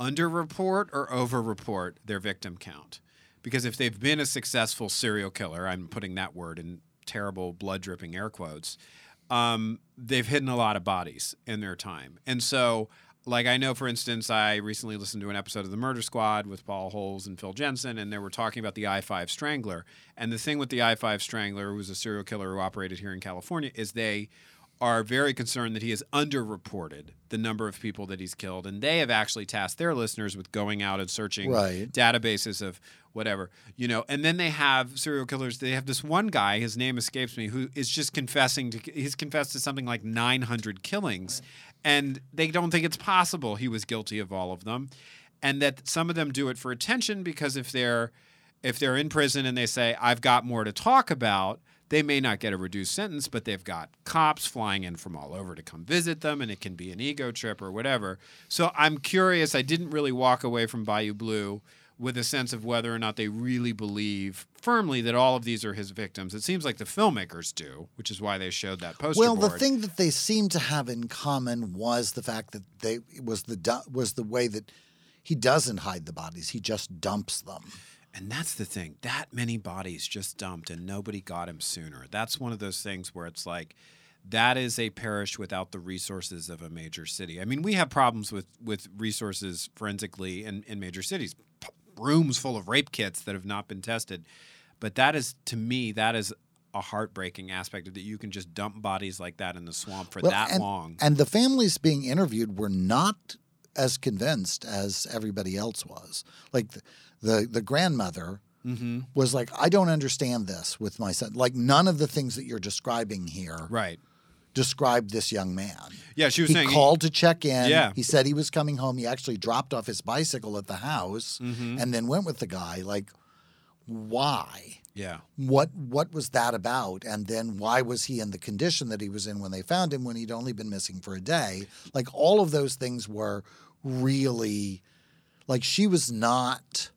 underreport or overreport their victim count. Because if they've been a successful serial killer, I'm putting that word in terrible blood dripping air quotes, um, they've hidden a lot of bodies in their time. And so, like, I know, for instance, I recently listened to an episode of The Murder Squad with Paul Holes and Phil Jensen, and they were talking about the I 5 Strangler. And the thing with the I 5 Strangler, who was a serial killer who operated here in California, is they are very concerned that he has underreported the number of people that he's killed. And they have actually tasked their listeners with going out and searching Right. databases of whatever, you know. And then they have serial killers. They have this one guy, his name escapes me, who is just confessing to, he's confessed to something like 900 killings. And they don't think it's possible he was guilty of all of them. And that some of them do it for attention because if they're, if they're in prison and they say, I've got more to talk about, they may not get a reduced sentence, but they've got cops flying in from all over to come visit them, and it can be an ego trip or whatever. So I'm curious. I didn't really walk away from Bayou Blue with a sense of whether or not they really believe firmly that all of these are his victims. It seems like the filmmakers do, which is why they showed that poster Well, the thing that they seemed to have in common was the fact that they was the was the way that he doesn't hide the bodies; he just dumps them. And that's the thing. That many bodies just dumped and nobody got him sooner. That's one of those things where it's like that is a parish without the resources of a major city. I mean, we have problems with with resources forensically in, in major cities. P- rooms full of rape kits that have not been tested. But that is to me that is a heartbreaking aspect of that you can just dump bodies like that in the swamp for Well, that and, long. And the families being interviewed were not as convinced as everybody else was. Like the the, the grandmother mm-hmm. was like, I don't understand this with my son. Like none of the things that you're describing here Right. describe this young man. Yeah, she was He saying called to check in. Yeah. He said he was coming home. He actually dropped off his bicycle at the house Mhm. and then went with the guy. Like, why? Yeah. What what was that about? And then why was he in the condition that he was in when they found him when he'd only been missing for a day? Like all of those things were really like she was not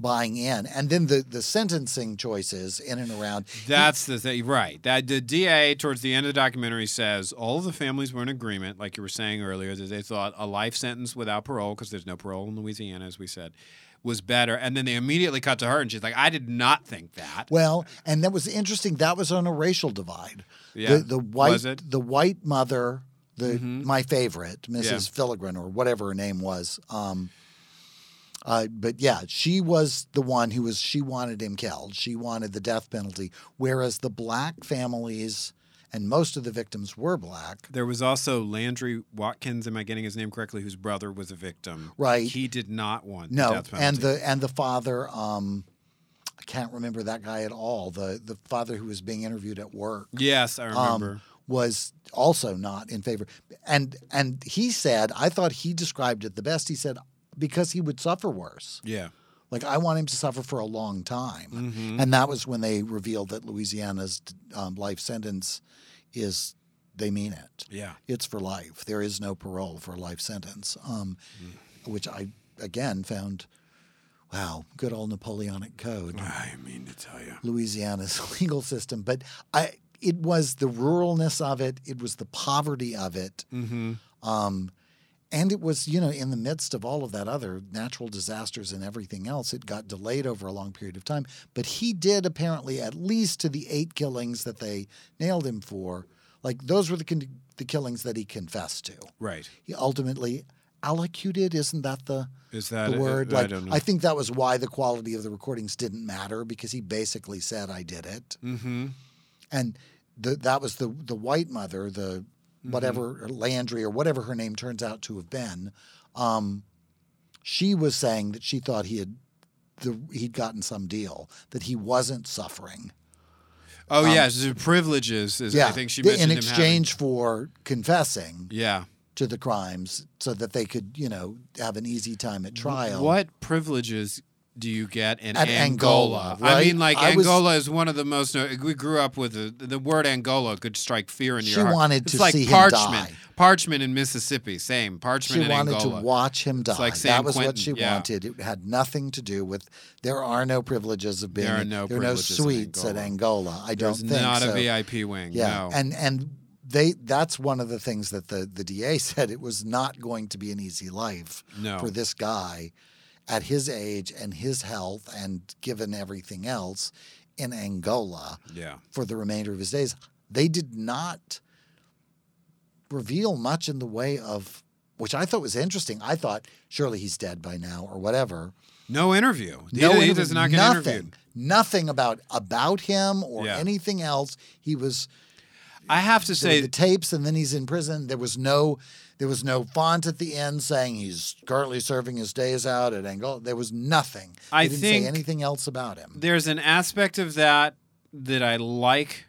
buying in. And then the the sentencing choices in and around That's the thing, right? That the DA towards the end of the documentary says all of the families were in agreement, like you were saying earlier, that they thought a life sentence without parole, because there's no parole in Louisiana, as we said, was better. And then they immediately cut to her, and she's like, "I did not think that." Well, and that was interesting. That was on a racial divide. Yeah. The, the white Was it? the white mother, the Mhm. my favorite, Mrs. Yeah. Filigran or whatever her name was. Um, uh, but yeah, she was the one who was she wanted him killed. She wanted the death penalty, whereas the black families and most of the victims were black. There was also Landry Watkins. Am I getting his name correctly? Whose brother was a victim. Right. He did not want the No, death penalty. and the and the father. Um, I can't remember that guy at all. The the father who was being interviewed at work. yes, I remember. um, was also not in favor. And and he said, I thought he described it the best. He said because he would suffer worse. yeah. Like I want him to suffer for a long time. Mhm. And that was when they revealed that Louisiana's um, life sentence is they mean it. Yeah. It's for life. There is no parole for a life sentence, um, Mm. which I again found. Wow, good old Napoleonic code. I mean to tell you. Louisiana's (laughs) legal system, but I it was the ruralness of it, it was the poverty of it, Mm-hmm. um, and it was you know in the midst of all of that other natural disasters and everything else, it got delayed over a long period of time. But he did apparently at least to the eight killings that they nailed him for, like those were the con- the killings that he confessed to. Right. He ultimately allocuted, isn't that the Is that the word? I like don't know. I think that was why the quality of the recordings didn't matter because he basically said I did it mm-hmm. and the, that was the the white mother, the Mm-hmm. whatever Landry or whatever her name turns out to have been. Um, she was saying that she thought he had the, he'd gotten some deal that he wasn't suffering. Oh Um, yes, the privileges. Is, yeah, I think she mentioned in him having- exchange for confessing Yeah. to the crimes, so that they could you know have an easy time at trial. What privileges do you get in At Angola? Angola, I mean, like I was- Angola is one of the most. We grew up with the, the word Angola could strike fear She your heart. She wanted it's to like see him die. Parchman in Mississippi, same Parchman She in wanted Angola. to watch him die. like San that was what she yeah. wanted. It had nothing to do with. There are no privileges of being. There are no there are no privileges in at Angola. Angola. I There's don't think not so. a VIP wing. Yeah, no. and and they that's one of the things that the the DA (laughs) said it was not going to be an easy life no. for this guy at his age and his health and given everything else in Angola yeah. for the remainder of his days. They did not reveal much in the way of which I thought was interesting. I thought surely he's dead by now or whatever. No interview. He, no he does not get nothing, interviewed. Nothing about about him or Yeah. anything else. He was I have to say, the tapes and then he's in prison. There was no there was no font at the end saying he's currently serving his days out at Angola. There was nothing. I they didn't think- say anything else about him. there's an aspect of that that I like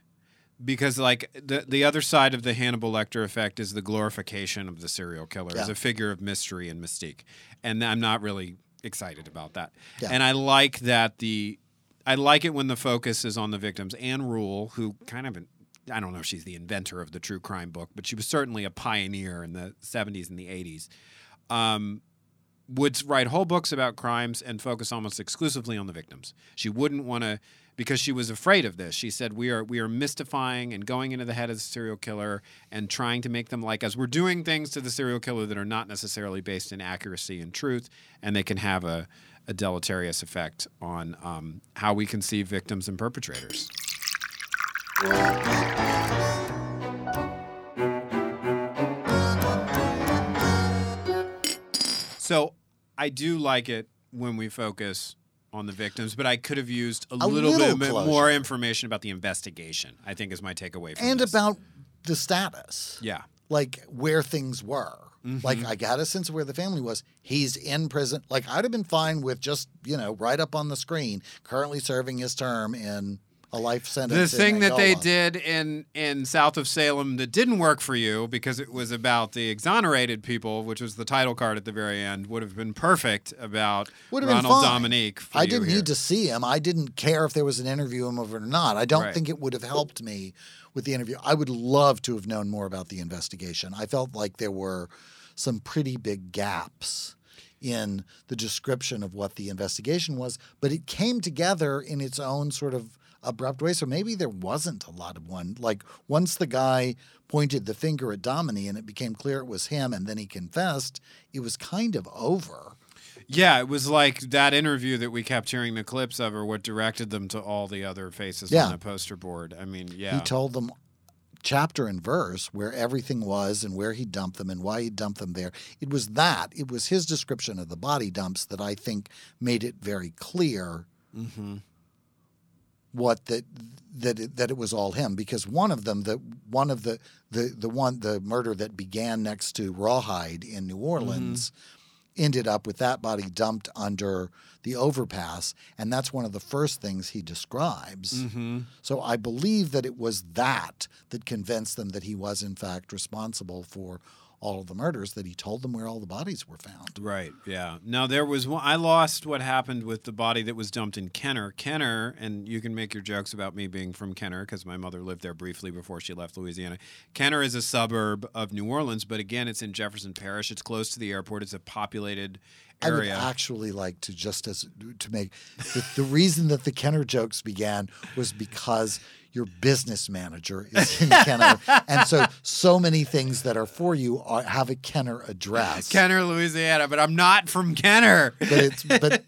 because like the the other side of the Hannibal Lecter effect is the glorification of the serial killer as a figure of mystery and mystique. And I'm not really excited about that. Yeah. And I like that the I like it when the focus is on the victims. Anne Rule, who kind of I don't know if she's the inventor of the true crime book, but she was certainly a pioneer in the 70s and the 80s. Um, would write whole books about crimes and focus almost exclusively on the victims. She wouldn't want to because she was afraid of this. She said we are we are mystifying and going into the head of the serial killer and trying to make them like us. We're doing things to the serial killer that are not necessarily based in accuracy and truth, and they can have a a deleterious effect on um, how we conceive victims and perpetrators. So I do like it when we focus on the victims, but I could have used a, A little, little bit closure. more information about the investigation. I think is my takeaway from and this. about the status. yeah, like where things were. Mm-hmm. Like I got a sense of where the family was. He's in prison. Like I'd have been fine with just you know right up on the screen, currently serving his term in a life the sentence. in thing that they did in in south of Salem that didn't work for you because it was about the exonerated people, which was the title card at the very end, would have been perfect about would have been Ronald fine. Dominique. for I didn't here. need to see him. I didn't care if there was an interview of him or not. I don't Right. think it would have helped me with the interview. I would love to have known more about the investigation. I felt like there were some pretty big gaps in the description of what the investigation was, but it came together in its own sort of abrupt way. So maybe there wasn't a lot of one. Like once the guy pointed the finger at Domini and it became clear it was him and then he confessed, it was kind of over. Yeah, it was like that interview that we kept hearing the clips of, or what directed them to all the other faces Yeah. on the poster board. I mean, yeah, He told them chapter and verse where everything was and where he dumped them and why he dumped them there. It was that. It was his description of the body dumps that I think made it very clear mm-hmm. What that that it, that it was all him because one of them the one of the the the one the murder that began next to Rawhide in New mm-hmm. Orleans ended up with that body dumped under the overpass and that's one of the first things he describes. Mm-hmm. So I believe that it was that that convinced them that he was in fact responsible for all of the murders that he told them where all the bodies were found. Right. Yeah. Now there was one. I lost what happened with the body that was dumped in Kenner. Kenner, and you can make your jokes about me being from Kenner because my mother lived there briefly before she left Louisiana. Kenner is a suburb of New Orleans, but again, it's in Jefferson Parish. It's close to the airport. It's a populated I would area. actually like to just as to make the, the reason that the Kenner jokes began was because your business manager is (laughs) in Kenner, and so so many things that are for you are, have a Kenner address. (laughs) Kenner, Louisiana, but I'm not from Kenner. but it's but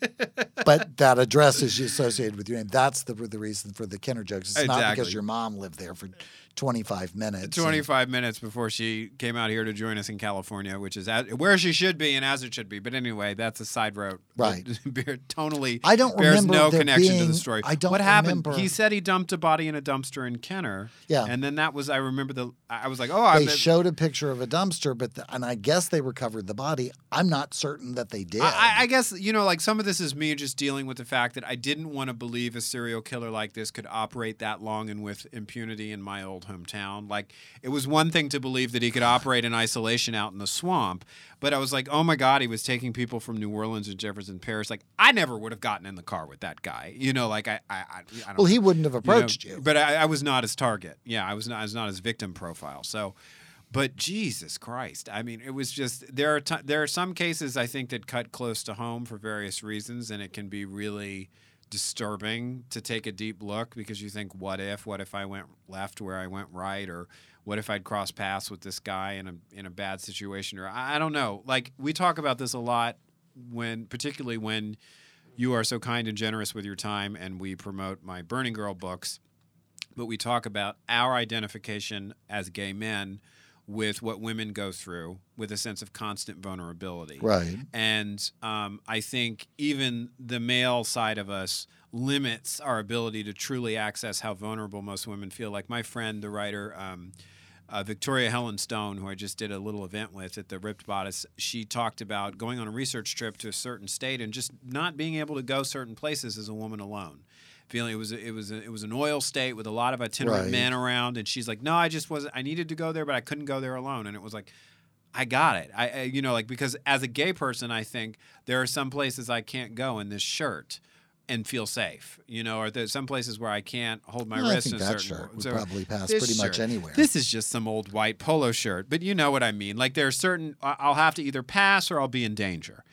(laughs) but that address is associated with your name. That's the the reason for the Kenner jokes. It's not because your mom lived there for 25 minutes. and- 25 minutes before she came out here to join us in California, which is where she should be and as it should be. But anyway, that's a side road. Right. (laughs) totally I don't bears remember no connection to being- the story. I don't What happened? remember- He said he dumped a body in a dumpster in Kenner. Yeah. And then that was, I remember the, I was like, oh, I They showed a picture of a dumpster, but the, and I guess they recovered the body. I'm not certain that they did. I, I- I guess you know, like some of this is me just dealing with the fact that I didn't want to believe a serial killer like this could operate that long and with impunity in my old hometown. Like it was one thing to believe that he could operate in isolation out in the swamp, but I was like, oh my god, he was taking people from New Orleans and Jefferson Parish. Like I never would have gotten in the car with that guy. You know, like I, I, I, I don't well, he wouldn't have you know, approached you. But I, I was not his target. Yeah, I was not. I was not his victim profile. So, but Jesus Christ, I mean, it was just there are t- there are some cases I think that cut close to home for various reasons, and it can be really disturbing to take a deep look because you think, what if? What if I went left where I went right, or what if I'd cross paths with this guy in a in a bad situation, or I, I don't know. Like we talk about this a lot when, particularly when you are so kind and generous with your time, and we promote my Burning Girl books but we talk about our identification as gay men with what women go through with a sense of constant vulnerability. Right. And um, I think even the male side of us limits our ability to truly access how vulnerable most women feel. Like my friend, the writer, um, uh, Victoria Helen Stone, who I just did a little event with at the Ripped Bodice, she talked about going on a research trip to a certain state and just not being able to go certain places as a woman alone. Feeling it was it was a, it was an oil state with a lot of itinerant Right. men around, and she's like, "No, I just wasn't. I needed to go there, but I couldn't go there alone." And it was like, I got it. I, I you know like because as a gay person, I think there are some places I can't go in this shirt and feel safe. You know, or there's some places where I can't hold my Well, I think in that certain shirt would so probably pass pretty much anywhere. This is just some old white polo shirt, but you know what I mean. Like there are certain I'll have to either pass or I'll be in danger.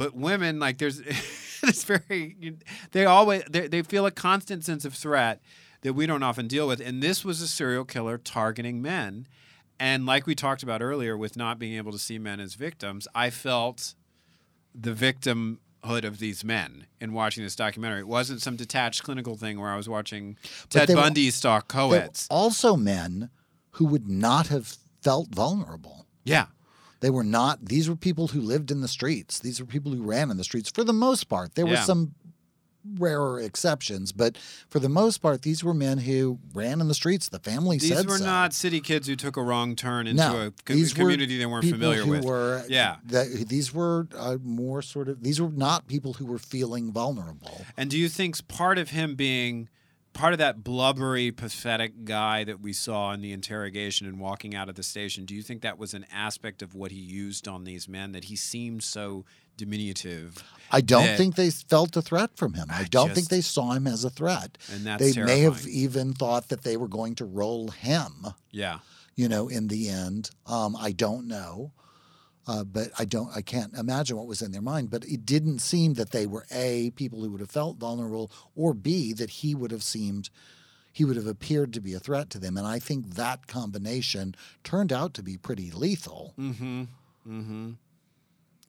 But women, like there's, (laughs) it's very. They always they, they feel a constant sense of threat that we don't often deal with. And this was a serial killer targeting men. And like we talked about earlier, with not being able to see men as victims, I felt the victimhood of these men in watching this documentary. It wasn't some detached clinical thing where I was watching Ted they were- Bundy stalk co-eds. also men who would not have felt vulnerable. Yeah. They were not, these were people who lived in the streets. These were people who ran in the streets for the most part. There were some rarer exceptions, but for the most part, these were men who ran in the streets. The family said These said were so. not city kids who took a wrong turn into no, a co- these were community they weren't familiar with. Were, Yeah. that, these were uh, more sort of. These were not people who were feeling vulnerable. And do you think part of him being part of that blubbery, pathetic guy that we saw in the interrogation and walking out of the station, do you think that was an aspect of what he used on these men that he seemed so diminutive? I don't that- think they felt a threat from him. I, I don't just- think they saw him as a threat. And that's they may have even thought that they were going to roll him. Yeah. you know, in the end. Um, I don't know. Uh, but I don't, I can't imagine what was in their mind. But it didn't seem that they were A, people who would have felt vulnerable, or B, that he would have seemed, he would have appeared to be a threat to them. And I think that combination turned out to be pretty lethal. Mm-hmm. Mm-hmm.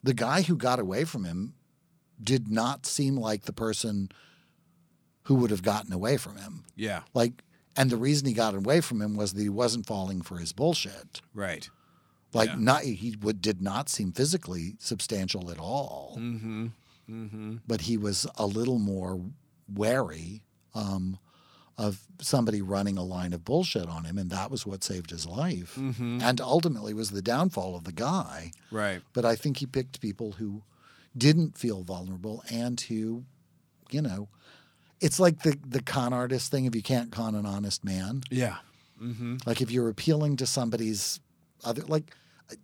The guy who got away from him did not seem like the person who would have gotten away from him. Yeah. Like, and the reason he got away from him was that he wasn't falling for his bullshit. Right. Like Yeah. not he would did not seem physically substantial at all, Mm-hmm. Mm-hmm. but he was a little more wary um, of somebody running a line of bullshit on him, and that was what saved his life, Mm-hmm. and ultimately was the downfall of the guy. Right. But I think he picked people who didn't feel vulnerable and who, you know, it's like the the con artist thing. If you can't con an honest man, Yeah. Mm-hmm. like if you're appealing to somebody's other like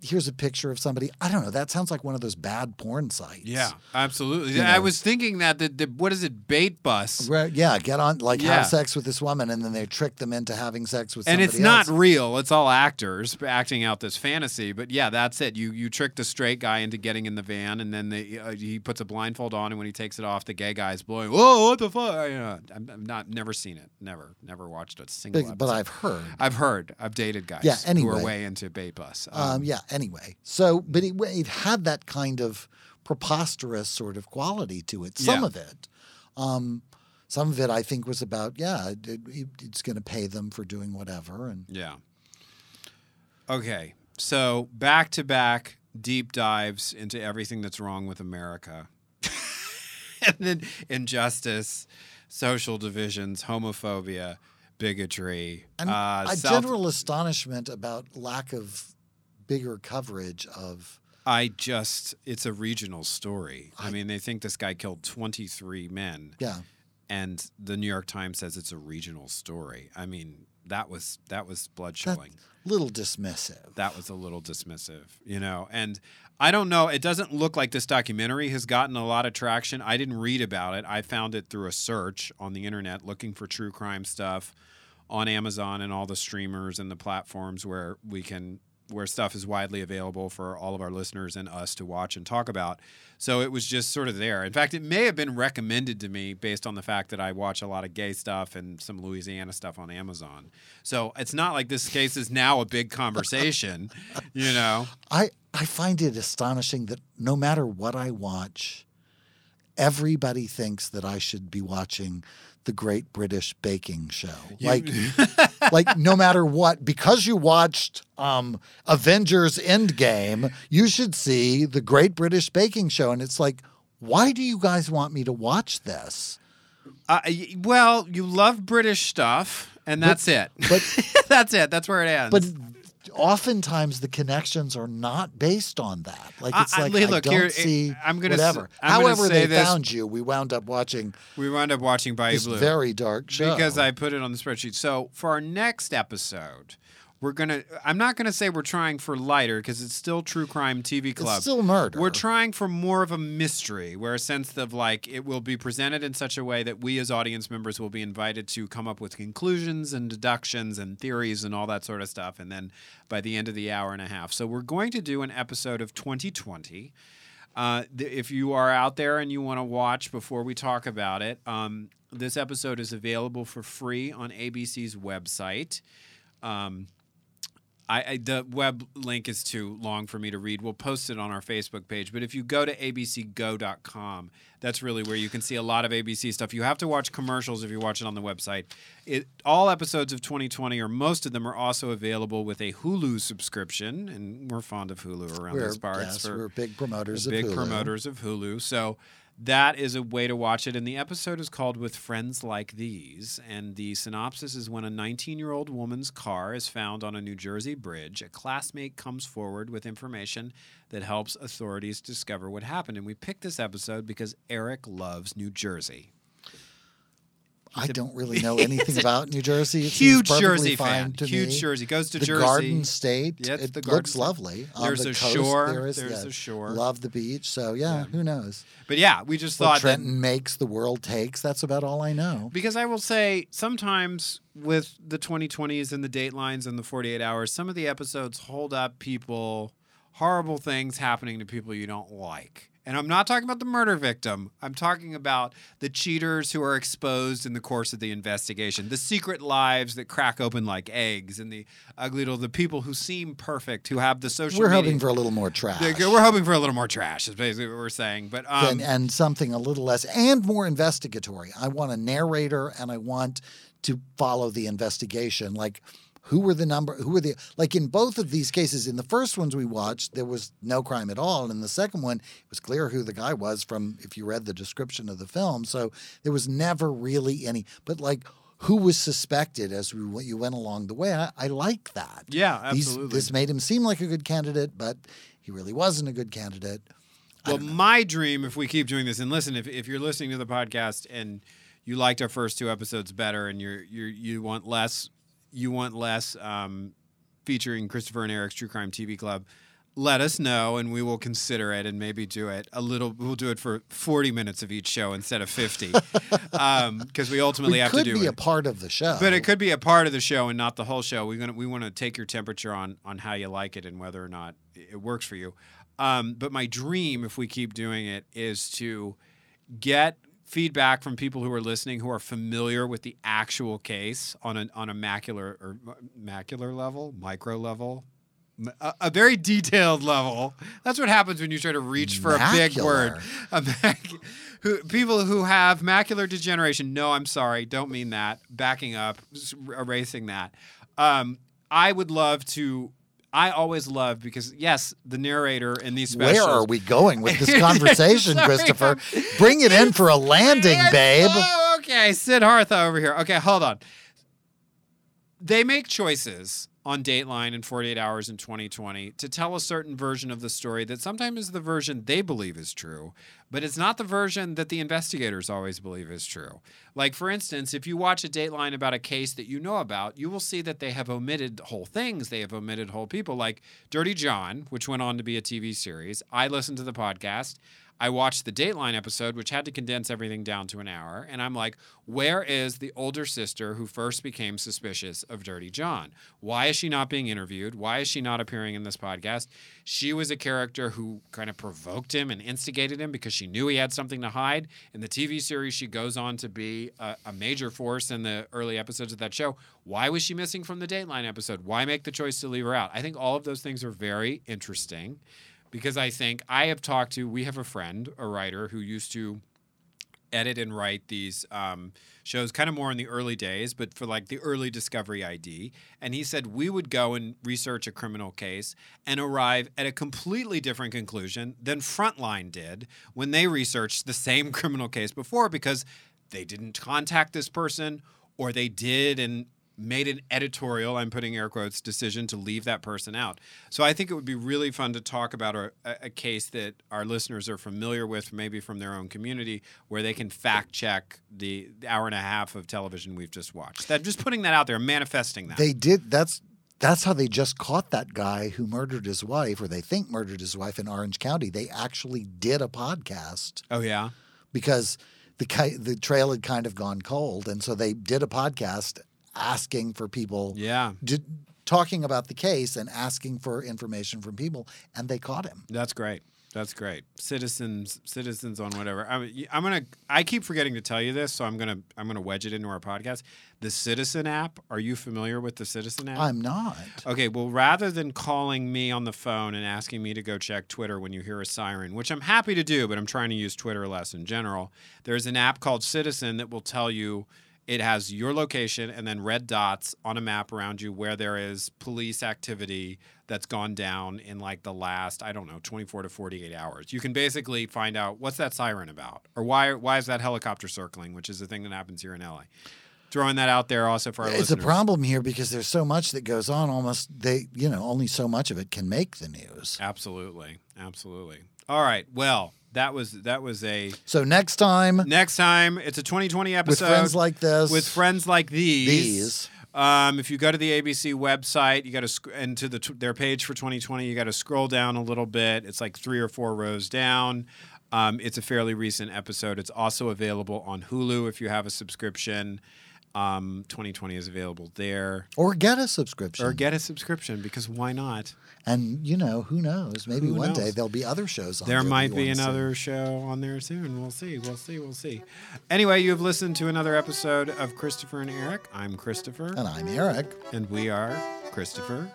here's a picture of somebody i don't know that sounds like one of those bad porn sites Yeah. Absolutely. You I was thinking that the, the what is it? Bait bus. Right, yeah get on like Yeah. have sex with this woman and then they trick them into having sex with and somebody it's not else. real. It's all actors acting out this fantasy. But yeah, that's it. You you trick the straight guy into getting in the van, and then they, uh, he puts a blindfold on, and when he takes it off, the gay guy's blowing. Whoa! What the fuck? You know, I'm, I'm not never seen it. Never never watched a single. but, but i've heard I've heard. I've dated guys. Yeah, Anyway. who are way into bait bus. um, yeah anyway so but it, it had that kind of preposterous sort of quality to it some Yeah. of it um, some of it i think was about yeah it, it, it's going to pay them for doing whatever and Yeah. Okay. So back to back deep dives into everything that's wrong with America. (laughs) and then injustice, social divisions, homophobia, bigotry. And uh, a South- general astonishment about lack of bigger coverage of I just, it's a regional story. I I- mean, they think this guy killed 23 men, yeah and the New York Times says it's a regional story. I mean, that was that was blood chilling. little dismissive. that was a little dismissive, you know. And I don't know. It doesn't look like this documentary has gotten a lot of traction. I didn't read about it. I found it through a search on the internet looking for true crime stuff on Amazon and all the streamers and the platforms where we can where stuff is widely available for all of our listeners and us to watch and talk about. So it was just sort of there. In fact, it may have been recommended to me based on the fact that I watch a lot of gay stuff and some Louisiana stuff on Amazon. So it's not like this case is now a big conversation, (laughs) you know. I I find it astonishing that no matter what I watch, everybody thinks that I should be watching the Great British Baking Show. Like (laughs) like no matter what, because you watched um, Avengers Endgame, you should see the Great British Baking Show, and it's like. Why do you guys want me to watch this? Uh, well, you love British stuff, and that's it. But (laughs) that's it. That's where it ends. but oftentimes the connections are not based on that. Like it's I- like I look, don't here, see eh, I'm gonna whatever. I'm gonna However, say they this- found you. We wound up watching we wound up watching Bayou Blue. very dark show because I put it on the spreadsheet. So for our next episode, we're gonna. I'm not gonna say we're trying for lighter because it's still true crime TV club. It's still murder. We're trying for more of a mystery, where a sense of like it will be presented in such a way that we as audience members will be invited to come up with conclusions and deductions and theories and all that sort of stuff. And then by the end of the hour and a half, so we're going to do an episode of 2020. Uh, th- if you are out there and you want to watch before we talk about it, um, this episode is available for free on ABC's website. Um, I, I the web link is too long for me to read. We'll post it on our Facebook page. But if you go to abcgo.com, that's really where you can see a lot of ABC stuff. You have to watch commercials if you watch it on the website. It all episodes of 2020 or most of them are also available with a Hulu subscription, and we're fond of Hulu around We're, these parts. yes, for- we're big promoters big of Hulu. promoters of Hulu. So that is a way to watch it. And the episode is called With Friends Like These. And the synopsis is when a 19 year old woman's car is found on a New Jersey bridge, a classmate comes forward with information that helps authorities discover what happened. And we picked this episode because Eric loves New Jersey. I don't really (laughs) know anything about New Jersey. It Huge Jersey fan. to Huge me. Jersey. Goes to the Jersey. Garden State. Yeah, it Garden looks State. lovely. On There's the a coast, shore. There is, There's yeah, a shore. Love the beach. So yeah, who knows? But yeah, we just What thought that Trenton makes, the world takes. That's about all I know. Because I will say, sometimes with the 2020s and the datelines and the 48 hours, some of the episodes hold up people, horrible things happening to people you don't like. And I'm not talking about the murder victim. I'm talking about the cheaters who are exposed in the course of the investigation, the secret lives that crack open like eggs, and the ugly little the people who seem perfect, who have the social. We're media- hoping for a little more trash. We're hoping for a little more trash. Is basically what we're saying. But um, and, and something a little less and more investigatory. I want a narrator and I want to follow the investigation. Like who were the number who were the like in both of these cases, in the first ones we watched, there was no crime at all. And in the second one, it was clear who the guy was from if you read the description of the film. So there was never really any but like who was suspected as we you went along the way. I, I like that. Yeah, These- absolutely. this made him seem like a good candidate, but he really wasn't a good candidate. Well, my dream, if we keep doing this, and listen, if, if you're listening to the podcast and you liked our first two episodes better, and you're you're you want less, you want less um, featuring Christopher and Eric's True Crime TV Club, let us know, and we will consider it, and maybe do it a little. We'll do it for 40 minutes of each show instead of 50, (laughs) because we ultimately We have to do it could be it. a part of the show. But it could be a part of the show and not the whole show. We're gonna we want to take your temperature on on how you like it and whether or not it works for you. Um, but my dream, if we keep doing it, is to get feedback from people who are listening who are familiar with the actual case on a on a macular or macular level, micro level. a very detailed level. That's what happens when you try to reach for a big word. A mac- who, people who have macular degeneration. No, I'm sorry, don't mean that. Backing up, erasing that. Um, I would love to. I always love because yes, the narrator in these specials. Where are we going with this (laughs) conversation, Sorry, Christopher? Bring it in for a landing, babe. so- okay, Siddhartha over here. Okay, hold on. They make choices on Dateline and 48 Hours in 2020 to tell a certain version of the story that sometimes is the version they believe is true, but it's not the version that the investigators always believe is true. Like, for instance, if you watch a Dateline about a case that you know about, you will see that they have omitted whole things, they have omitted whole people, like Dirty John, which went on to be a TV series. I listened to the podcast. I watched the Dateline episode, which had to condense everything down to an hour, and I'm like, where is the older sister who first became suspicious of Dirty John? Why is she not being interviewed? Why is she not appearing in this podcast? She was a character who kind of provoked him and instigated him because she knew he had something to hide. In the TV series, she goes on to be a, a major force in the early episodes of that show. Why was she missing from the Dateline episode? Why make the choice to leave her out? I think all of those things are very interesting because I think I have talked to, we have a friend, a writer who used to edit and write these um, shows kind of more in the early days, but for like the early Discovery ID. And he said we would go and research a criminal case and arrive at a completely different conclusion than Frontline did when they researched the same (laughs) criminal case before because they didn't contact this person or they did and made an editorial, I'm putting air quotes, decision to leave that person out. So I think it would be really fun to talk about a, a case that our listeners are familiar with, maybe from their own community, where they can fact check the hour and a half of television we've just watched. That just putting that out there, manifesting that. They did. That's that's how they just caught that guy who murdered his wife, or they think murdered his wife in Orange County. They actually did a podcast oh yeah, because the the trail had kind of gone cold, and so they did a podcast asking for people, yeah, talking about the case and asking for information from people, and they caught him. that's great. That's great. Citizens, citizens on whatever. I'm, I'm gonna. I keep forgetting to tell you this, so I'm gonna. I'm gonna wedge it into our podcast. The Citizen app. Are you familiar with the Citizen app? I'm not. Okay, well, rather than calling me on the phone and asking me to go check Twitter when you hear a siren, which I'm happy to do, but I'm trying to use Twitter less in general, there's an app called Citizen that will tell you it has your location and then red dots on a map around you where there is police activity that's gone down in like the last, I don't know, 24 to 48 hours. You can basically find out what's that siren about or why why is that helicopter circling, which is the thing that happens here in LA. Throwing that out there also for our It's listeners. a problem here because there's so much that goes on. Almost they, you know, only so much of it can make the news. Absolutely, absolutely. All right. Well, that was that was a So next time next time. It's a 2020 episode with friends like this, with friends like these. these, Um, if you go to the ABC website, you got to sc- and to the t- their page for 2020, you got to scroll down a little bit. It's like three or four rows down. Um, it's a fairly recent episode. It's also available on Hulu if you have a subscription. Um, 2020 is available there. or get a subscription, Or get a subscription because why not? And you know who knows? Maybe Who one day there'll be other shows. on There there might be see. another show on there soon. We'll see. We'll see. We'll see. Anyway, you have listened to another episode of Christopher and Eric. I'm Christopher, And I'm Eric and we are Christopher.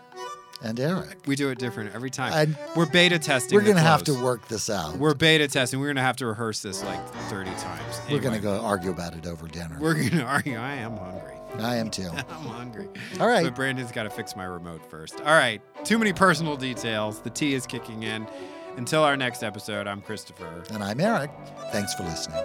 and Eric. We do it different every time. And We're beta testing. We're gonna have to work this out. We're beta testing. We're gonna have to rehearse this like 30 times. We're gonna go argue about it over dinner. We're gonna (laughs) argue. I am hungry. I am too. (laughs) I'm hungry. All right. But Brandon's got to fix my remote first. All right. Too many personal details. The tea is kicking in. Until our next episode, I'm Christopher. And I'm Eric. Thanks for listening.